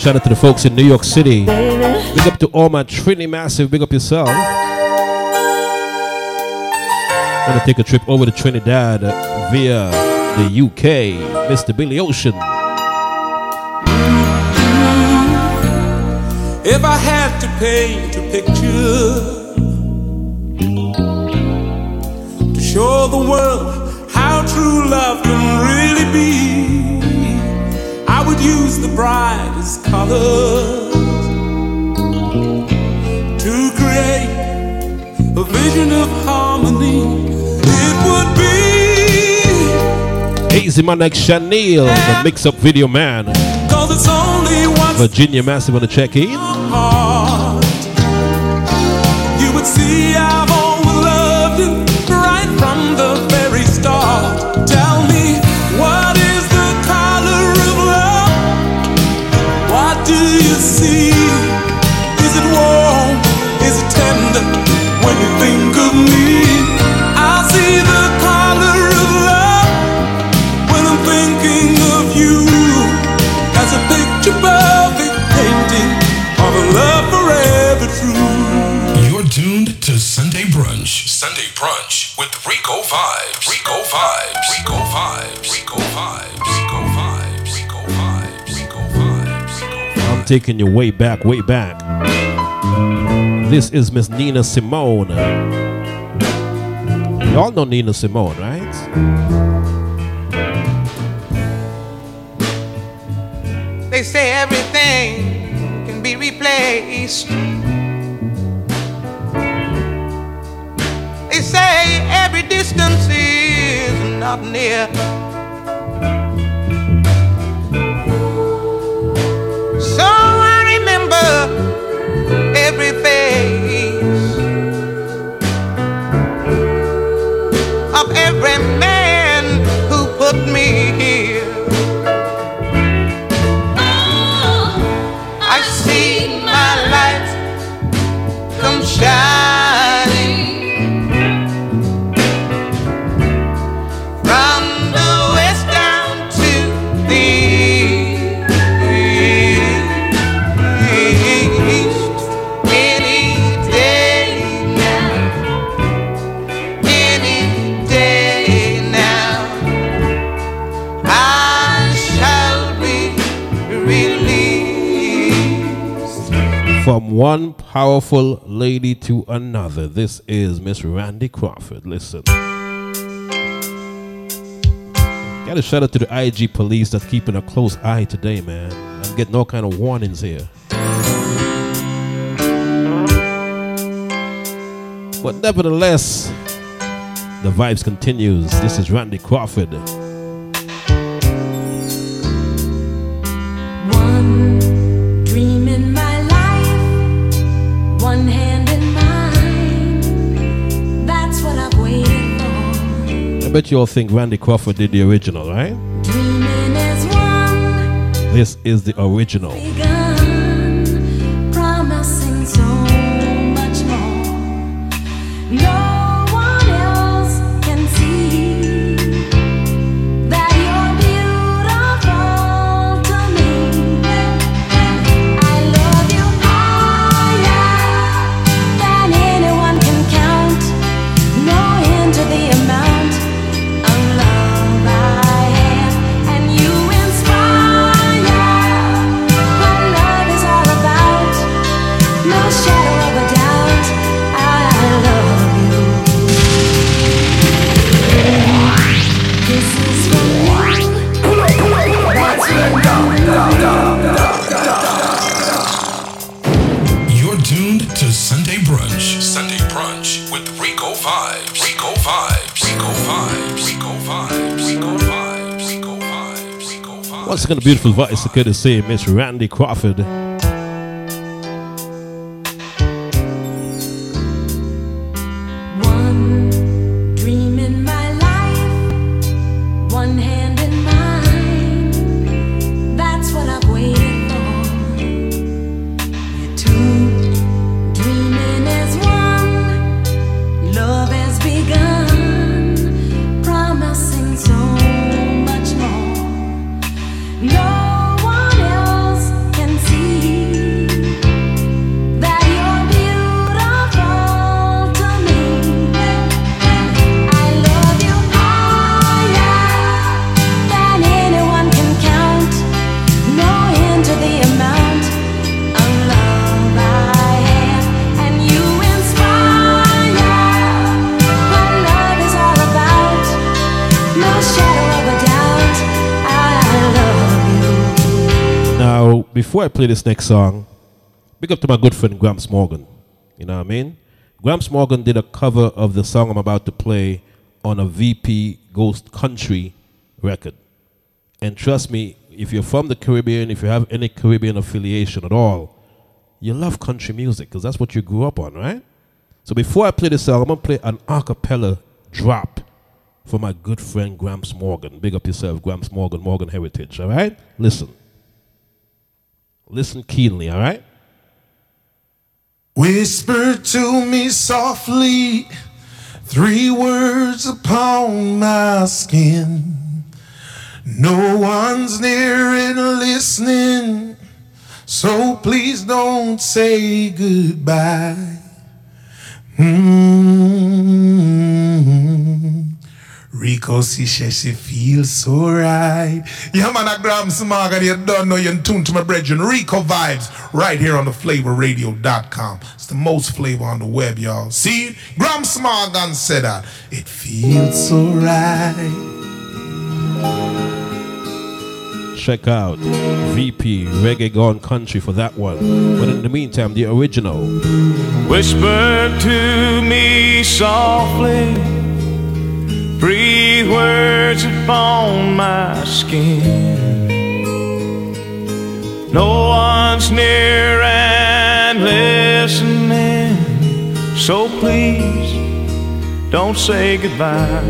Speaker 10: Shout out to the folks in New York City.
Speaker 4: baby.
Speaker 10: Big up to all my Trini Massive. Big up yourself. Gonna take a trip over to Trinidad via the UK. Mr. Billy Ocean.
Speaker 18: If I had to paint a picture to show the world how true love can really be, I would use the brightest colors to create a vision of harmony. It would be
Speaker 10: Easy man like Chanel, the mix up video man.
Speaker 18: cause it's only one
Speaker 10: Virginia Massive on the check in.
Speaker 1: Taking you way back, way back. This is Miss Nina Simone. Y'all know Nina Simone, right? One powerful lady to another, this is Miss Randy Crawford. Listen. Got to shout out to the IG police that's keeping a close eye today, man. I'm getting all kind of warnings here. But nevertheless, the vibes continues. This is Randy Crawford. I bet you all think Randy Crawford did the original, right?
Speaker 21: One
Speaker 1: This is the original. Again, a beautiful voice, I could say Miss Randy Crawford. Before I play this next song, big up to my good friend Gramps Morgan. You know what I mean? Gramps Morgan did a cover of the song I'm about to play on a VP Ghost Country record. And trust me, if you're from the Caribbean, if you have any Caribbean affiliation at all, you love country music because that's what you grew up on, right? So before I play this song, I'm going to play an a cappella drop for my good friend Gramps Morgan. Big up yourself, Gramps Morgan, Morgan Heritage, all right? Listen. Listen keenly, all right?
Speaker 22: Whisper to me softly three words upon my skin. No one's near and listening, so please don't say goodbye. Mm. Rico she says she feels so right. Yeah, man, I grab some mag and you don't know you're in tune to my brethren. Rico vibes right here on the flavorradio.com. It's the most flavor on the web, y'all. See? Gramps Morgan said that. It feels so right.
Speaker 8: Check out VP Reggae Gone Country for that one. But in the meantime, the original.
Speaker 2: Whisper to me softly, breathe words upon my skin. No one's near and listening, so please don't say goodbye.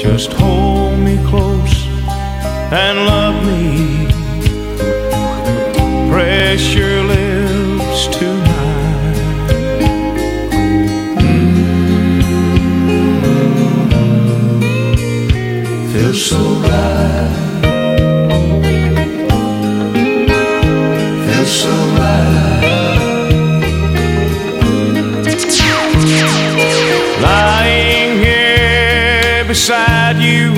Speaker 2: Just hold me close and love me. Press your lips Feels so right. Feels so right. Lying here beside you.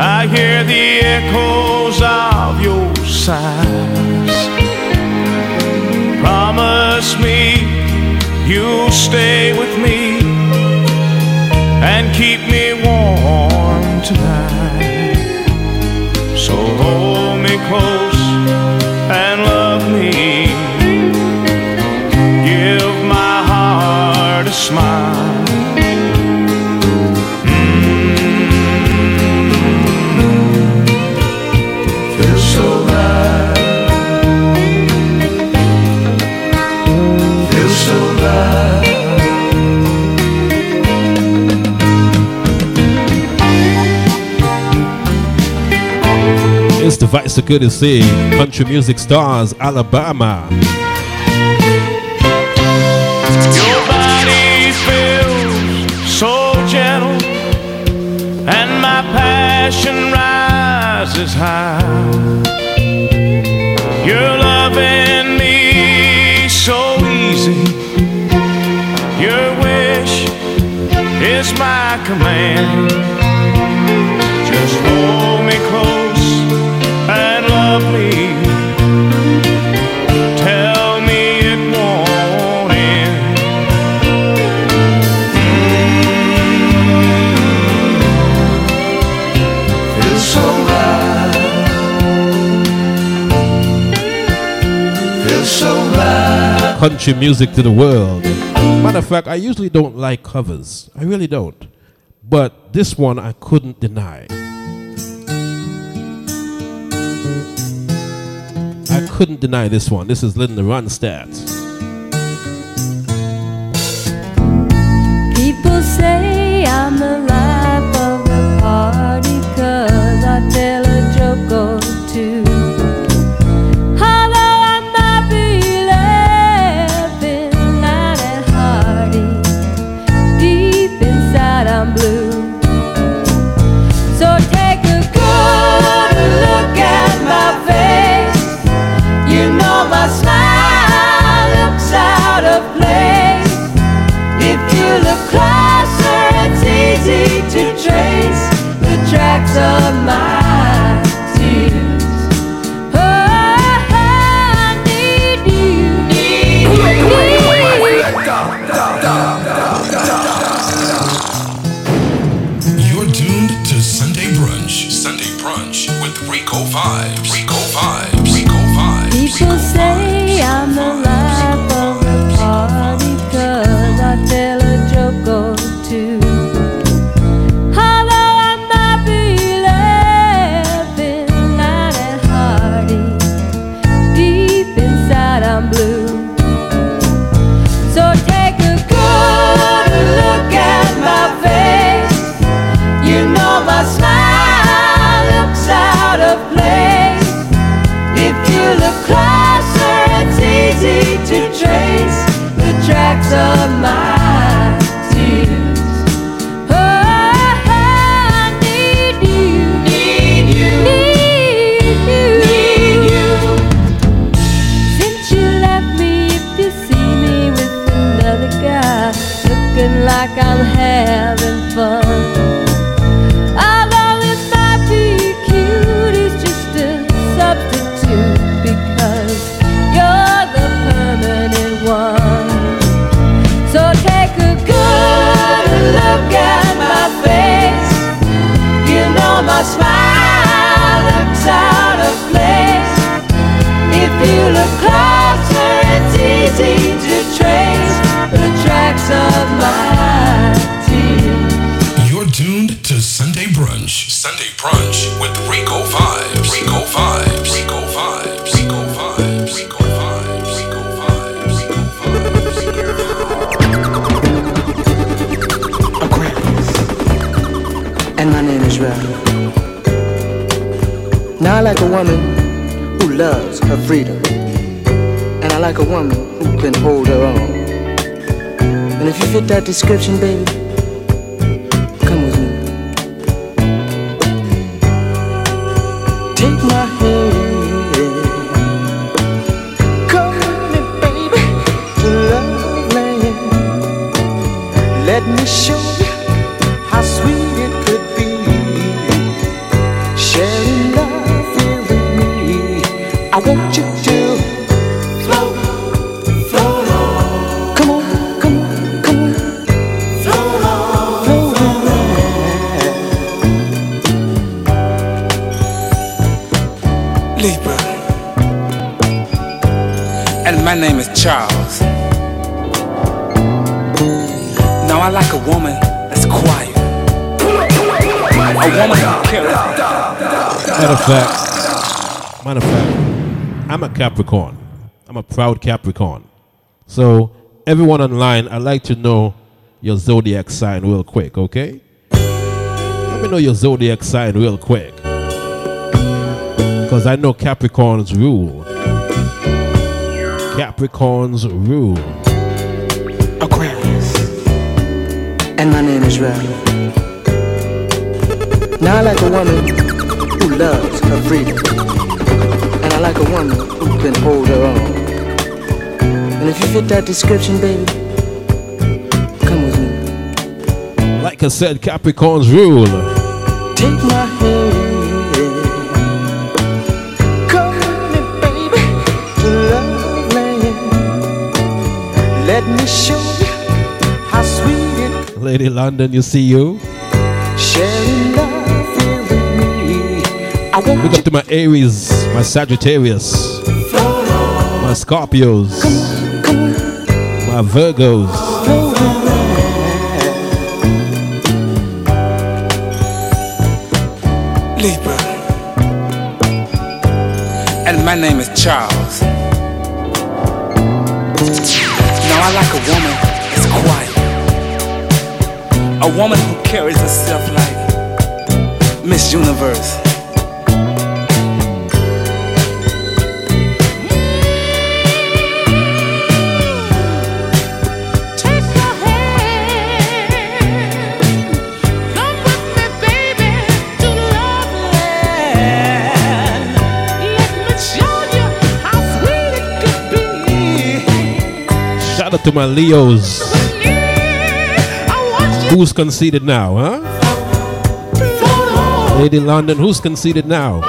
Speaker 2: I hear the echoes of your sighs. Promise me you'll stay with me and keep me
Speaker 8: It's the Vice the See. Country Music Stars, Alabama.
Speaker 2: Your body feels so gentle, and my passion rises high. You're loving me so easy. Your wish is my command.
Speaker 8: Country music to the world. Matter of fact, I usually don't like covers. I really don't. But this one I couldn't deny. I couldn't deny this one. This is Linda Ronstadt.
Speaker 1: Capricorn. I'm a proud Capricorn. So, everyone online, I'd like to know your zodiac sign real quick, okay? Let me know your zodiac sign real quick. Because I know Capricorns rule. Capricorns rule.
Speaker 10: Aquarius. And my name is Ralph. Now I like a woman who loves her freedom. I like a woman who can hold her own. And if you fit that description, baby, come with me.
Speaker 1: Like I said, Capricorns rule.
Speaker 10: Take my hand. Come with me, baby, to love land. Let me show you how sweet it
Speaker 1: Lady London, you see you.
Speaker 10: sharing love me. I want
Speaker 1: Look up to my Aries, my Sagittarius, my Scorpios, my Virgos.
Speaker 18: Libra. And my name is Charles. Now I like a woman that's quiet. A woman who carries herself like Miss Universe.
Speaker 1: To my Leos. Who's conceded now, huh? Lady London, who's conceded now?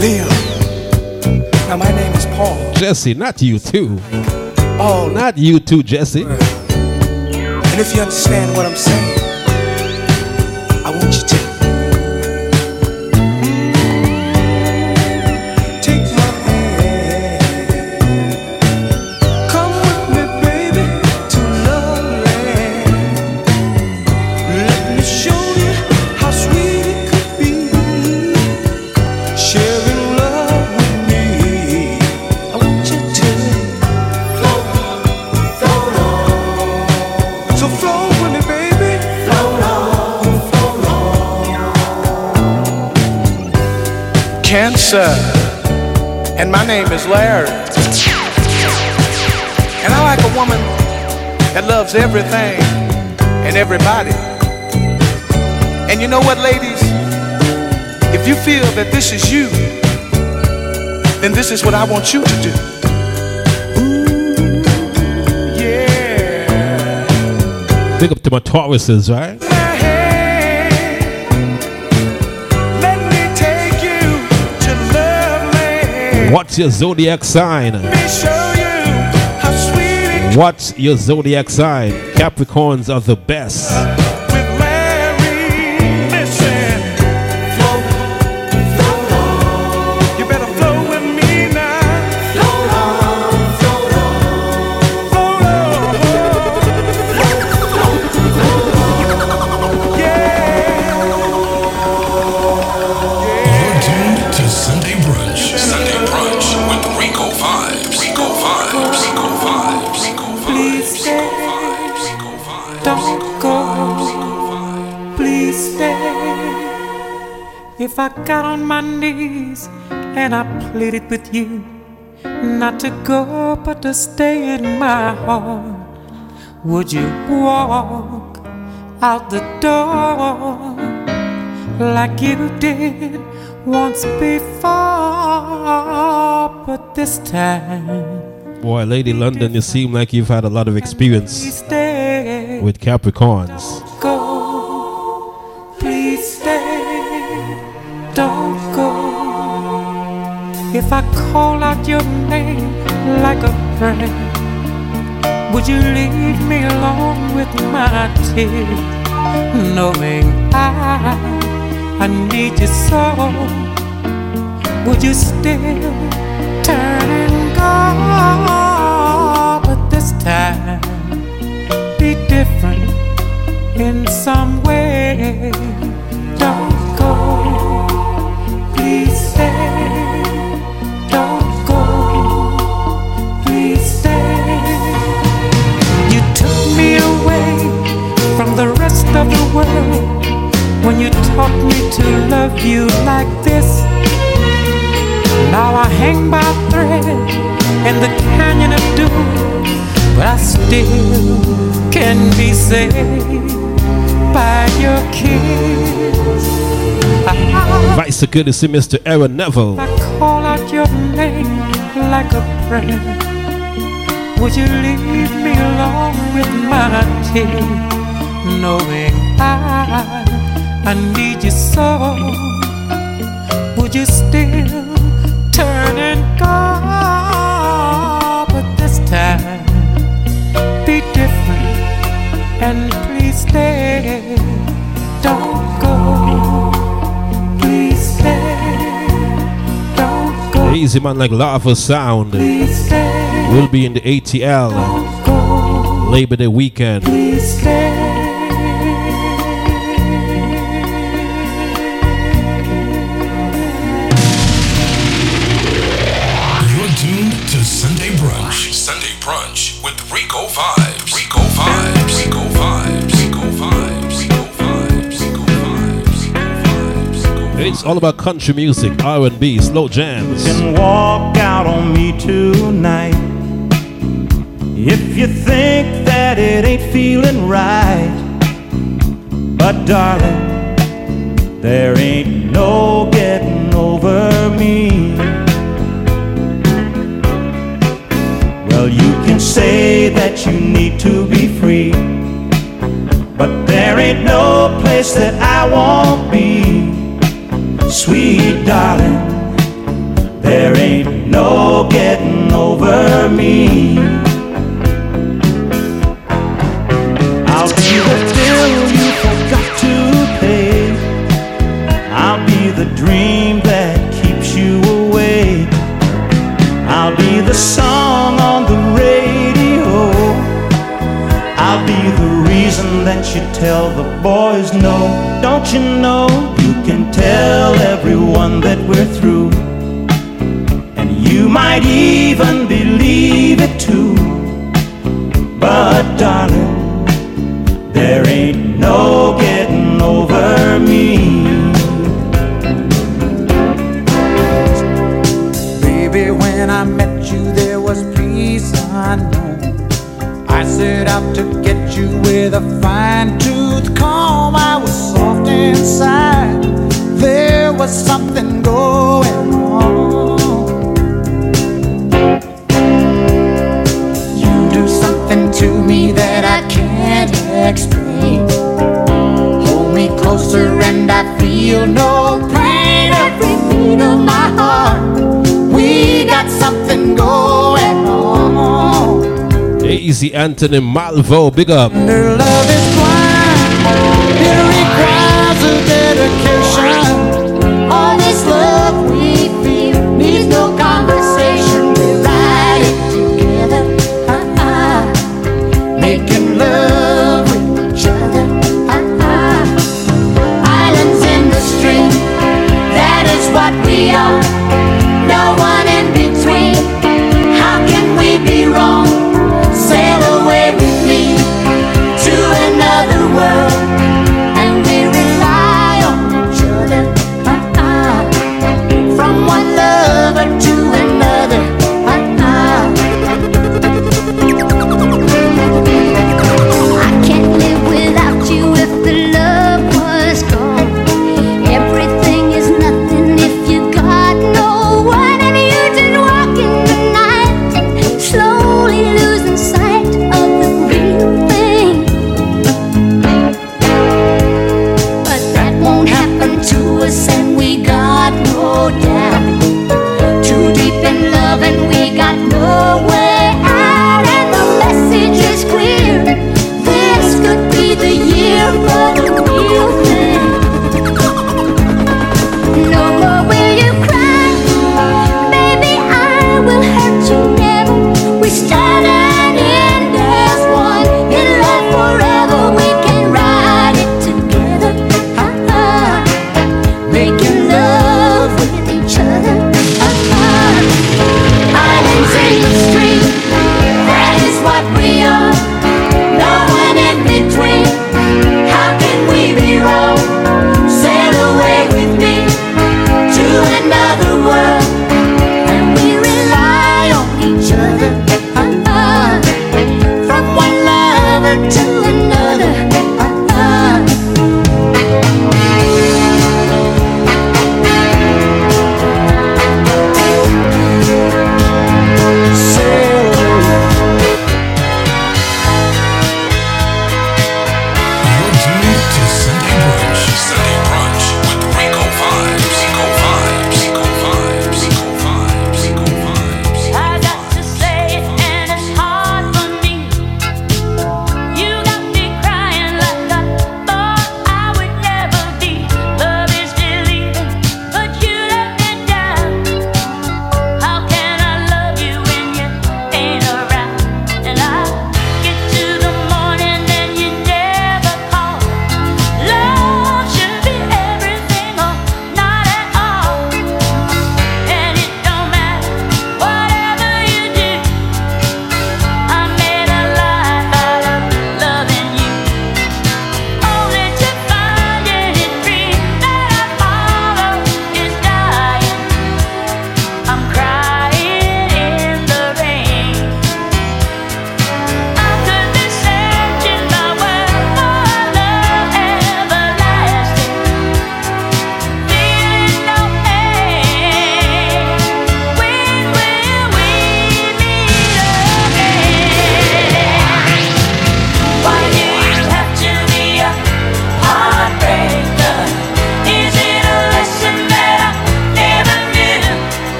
Speaker 18: Leo. Now my name is Paul.
Speaker 1: Jesse, not you too.
Speaker 18: Oh,
Speaker 1: Not you too, Jesse.
Speaker 18: And if you understand what I'm saying, And my name is Larry. And I like a woman that loves everything and everybody. And you know what, ladies? If you feel that this is you, then this is what I want you to do.
Speaker 1: Big up to my Tauruses, right?
Speaker 3: What's your zodiac sign?
Speaker 18: Show you how sweet it
Speaker 3: What's your zodiac sign? Capricorns are the best.
Speaker 20: If I got on my knees and I pleaded with you not to go but to stay in my heart, would you walk out the door like you did once before? But this time,
Speaker 3: Boy, Lady London, you seem like you've had a lot of experience with Capricorns.
Speaker 20: If I call out your name like a prayer, would you leave me alone with my tears? Knowing I, I need you so. Would you still turn and go? But this time, be different in some way. Don't go, world when you taught me to love you like this. Now I hang by a thread in the canyon of doom, but I still can be saved by your kiss. I
Speaker 3: Right, so good to see Mr. Aaron Neville.
Speaker 20: call out your name like a prayer. Would you leave me alone with my tears, knowing I I need you so? Would you still turn and go? But this time, be different and please stay. Don't go, please stay. Don't go,
Speaker 3: Easy man like Lava Sound
Speaker 20: please stay.
Speaker 3: will be in the ATL Labor Day weekend. All about country music, R&B, slow jams.
Speaker 23: can walk out on me tonight. If you think that it ain't feeling right, but darling, there ain't no getting over me. Well, you can say that you need to be free, but there ain't no place that I won't be. Sweet darling, there ain't no getting over me. I'll be the bill you forgot to pay. I'll be the dream that keeps you awake. I'll be the song on the radio. I'll be the reason that you tell the boys no. Don't you know you can tell that we're through? And you might even believe it too. But darling, there ain't no getting over me.
Speaker 6: Baby, when I met you, there was peace unknown. I set out to get you with a fine tooth comb. I was soft inside. Casey Anthony Malvo, big up.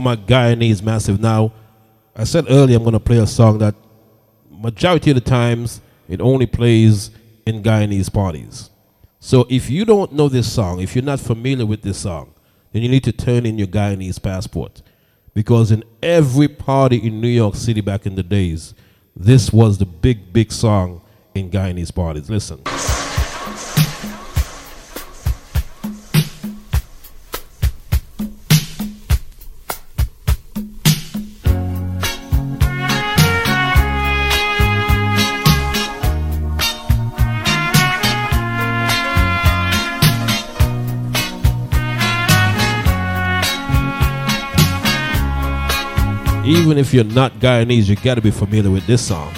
Speaker 24: My
Speaker 1: Guyanese massive. Now, I said earlier I'm going to play a song that majority of the times it only plays in Guyanese parties. So if you don't know this song, if you're not familiar with this song, then you need to turn in your Guyanese passport. Because in every party in New York City back in the days, this was the big, big song in Guyanese parties. Listen. If you're not Guyanese, you gotta be familiar with this song.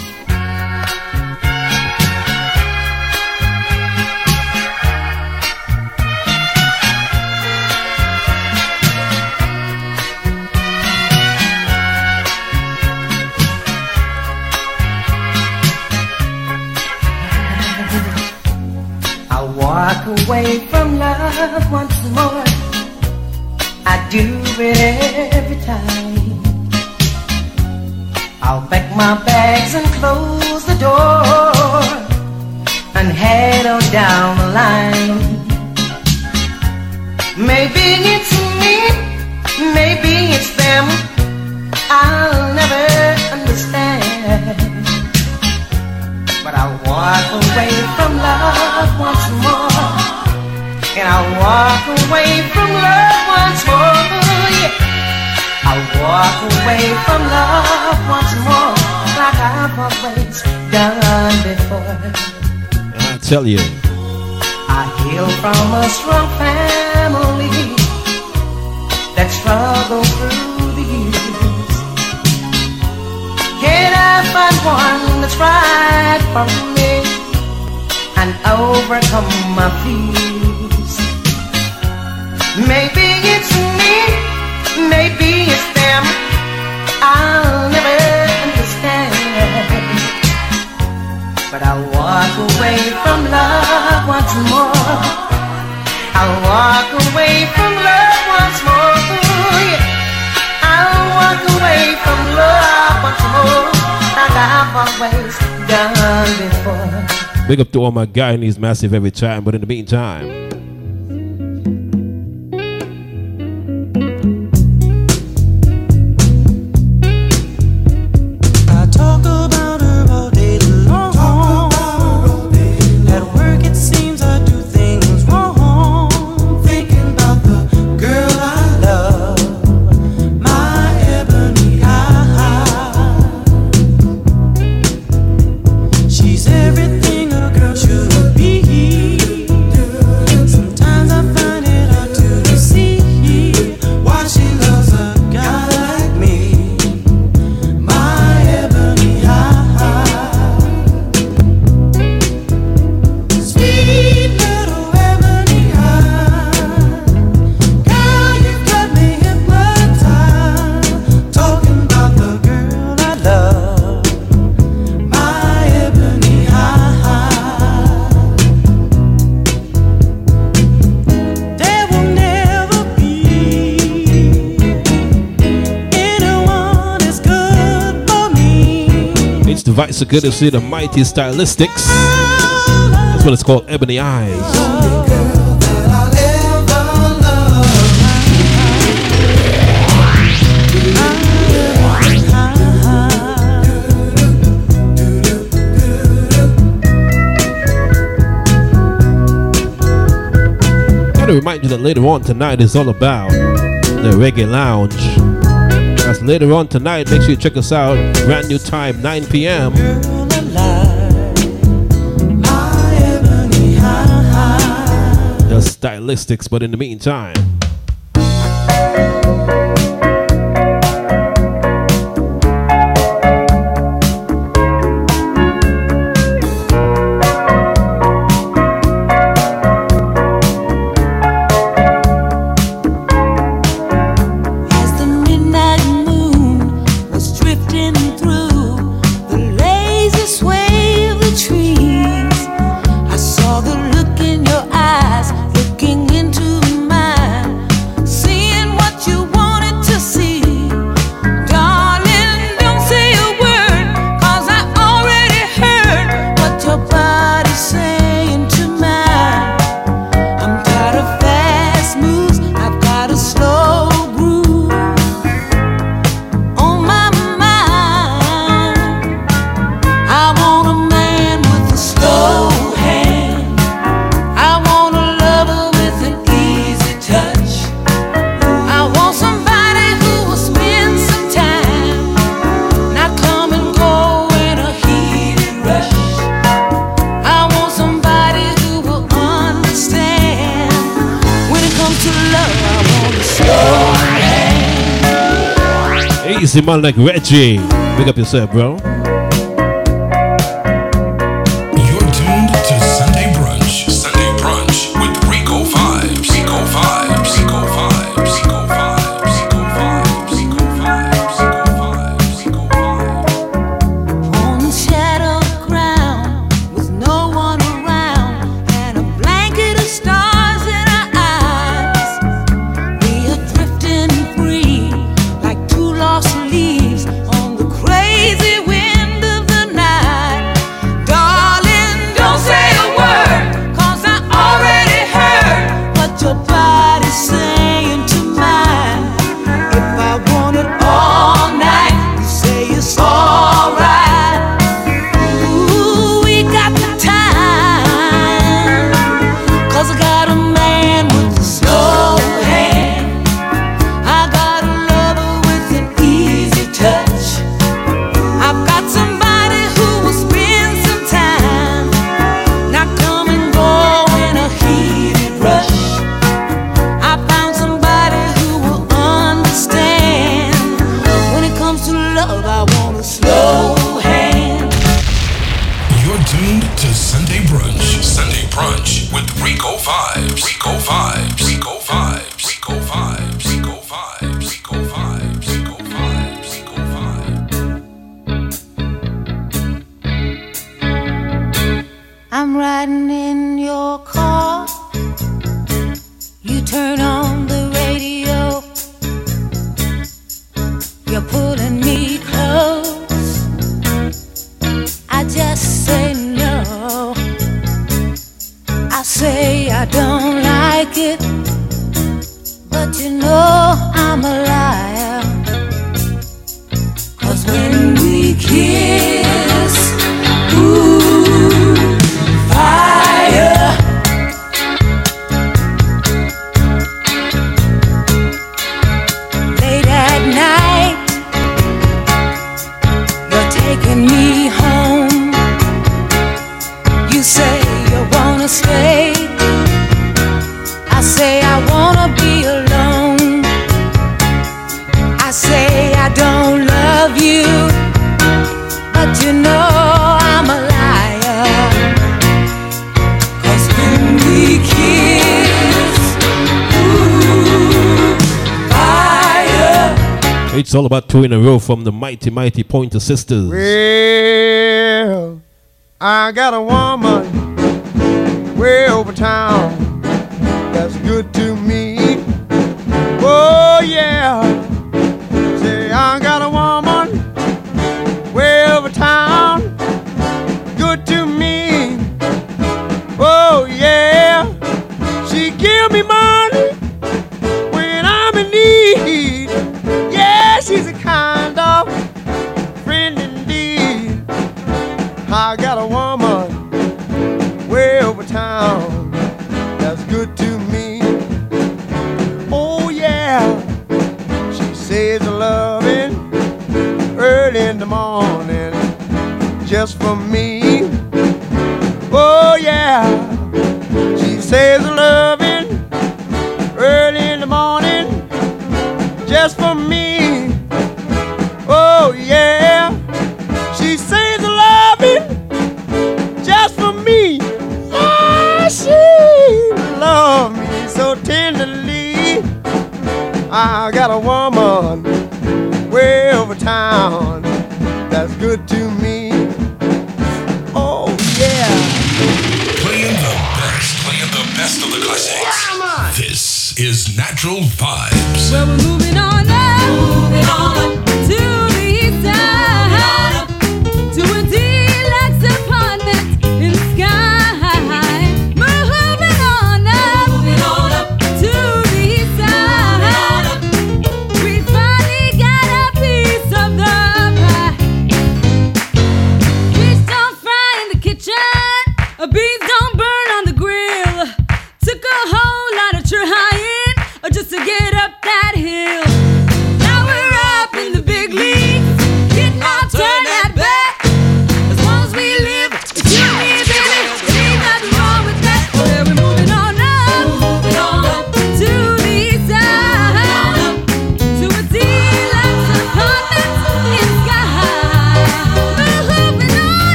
Speaker 25: And close the door and head on down the line. Maybe it's me, maybe it's them. I'll never understand. But I'll walk away from love once more. And I'll walk away from love once more. Yeah. I'll walk away from love once more. Like I've always done before.
Speaker 1: I tell you,
Speaker 25: I hail from a strong family that struggled through the years. Can I find one that's right for me and overcome my fears? Maybe it's me, maybe it's them. I'll But I'll walk away from love once more. I'll walk away from love once more. I'll walk away from love once more. Like I've always done before.
Speaker 1: big up to all my Guyanese massive every time. But in the meantime, it's the Vice of Courtesy, the mighty stylistics. That's what it's called, Ebony Eyes. Gotta remind you that later on tonight is all about the Reggae Lounge. That's later on tonight. Make sure you check us out. Brand new time, 9 p.m.
Speaker 12: The stylistics, but in the meantime.
Speaker 1: It's the man
Speaker 12: like Reggie. Big up yourself, bro. From the mighty, mighty Pointer Sisters.
Speaker 7: Well, I got a woman way over town.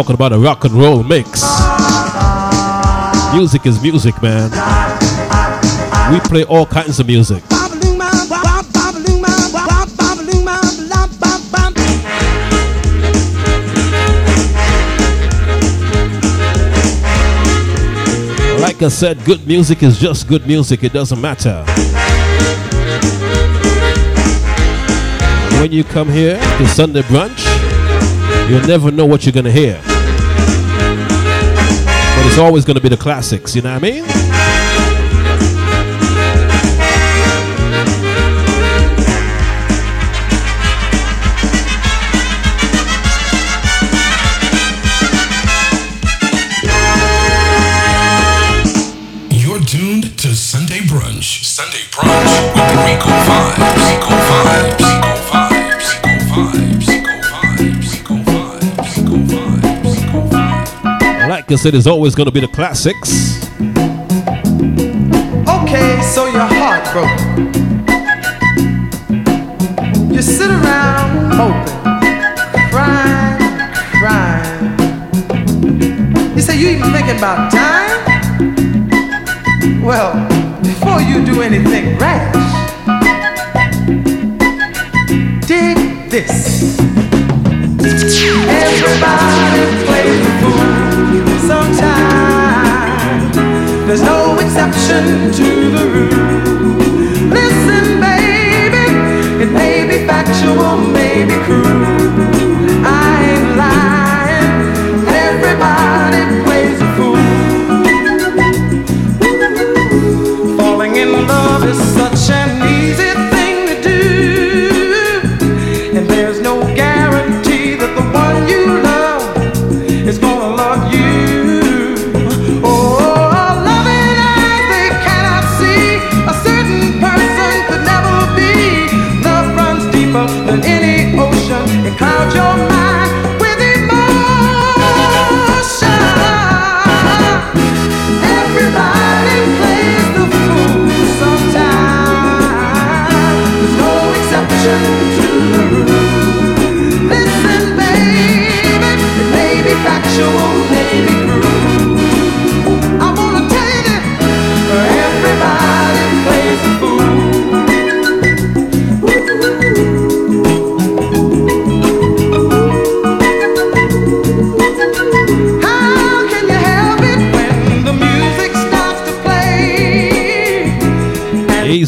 Speaker 1: talking about a rock and roll mix. Music is music, man. We play all kinds of music. Like I said, good music is just good music, it doesn't matter. When you come here to Sunday brunch, you'll never know what you're gonna hear eye. It's always going to be the classics, you know what I mean? Like I said, it's always going to be the classics.
Speaker 10: Okay, so you're heartbroken. You sit around moping, crying, crying. You say you even thinking about dying? Well, before you do anything rash, dig this. Be factual, maybe cruel.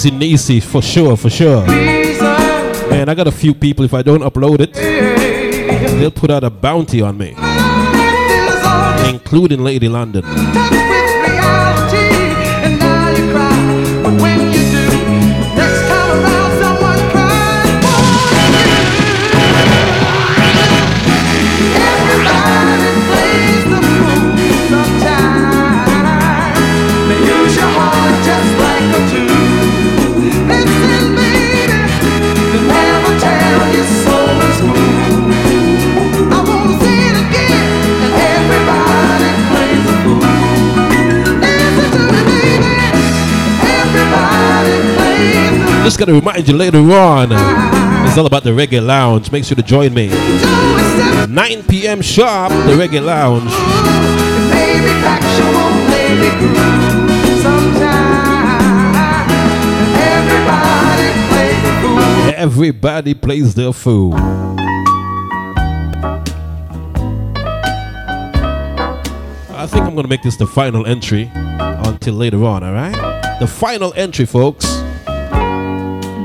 Speaker 10: Easy
Speaker 1: for sure, for sure. Man, I got a few people, if I don't upload it, they'll put out a bounty on me, including Lady London. Just gotta remind you later on, it's all about the Reggae Lounge. Make sure to join me. 9 p.m. sharp, the Reggae Lounge. Everybody plays their fool. I think I'm gonna make this the final entry until later on, alright? The final entry, folks.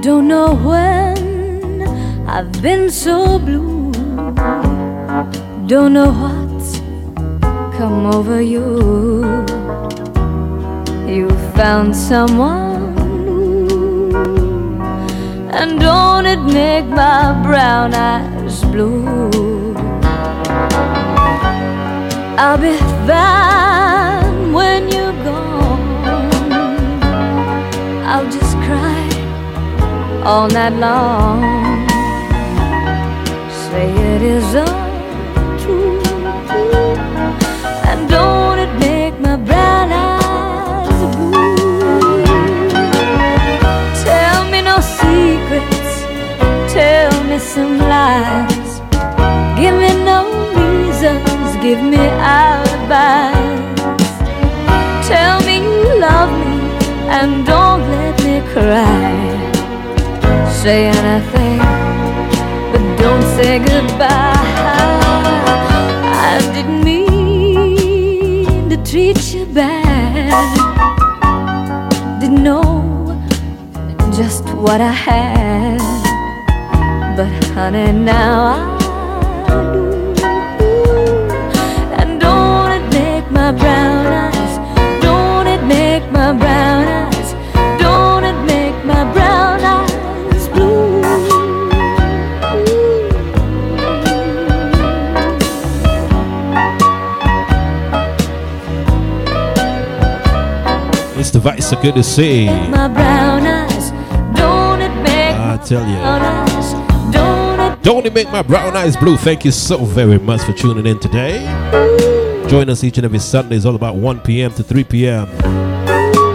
Speaker 8: Don't know when I've been so blue. Don't know what's come over you. You found someone new. And don't it make my brown eyes blue? I'll be fine when you're gone. I'll just all night long. Say it is untrue. And don't it make my brown eyes blue? Tell me no secrets, tell me some lies. Give me no reasons, give me alibis. Tell me you love me and don't let me cry say anything, but don't say goodbye. I didn't mean to treat you bad. Didn't know just what I had, but honey, now I do. And don't it make my brown
Speaker 1: eyes? Don't it make my brown eyes? Vice, good to see.
Speaker 8: My brown eyes, don't it make
Speaker 1: I tell you.
Speaker 8: eyes, don't it
Speaker 1: Don't it make my brown eyes blue? Thank you so very much for tuning in today. Join us each and every Sunday. It's all about 1 p.m. to 3 p.m.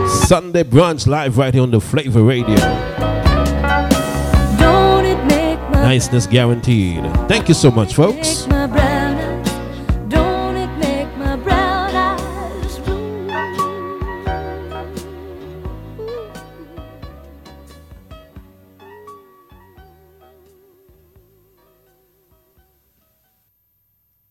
Speaker 1: Sunday brunch live right here on the Flavor Radio.
Speaker 8: don't it make my
Speaker 1: Niceness guaranteed. Thank you so much, folks.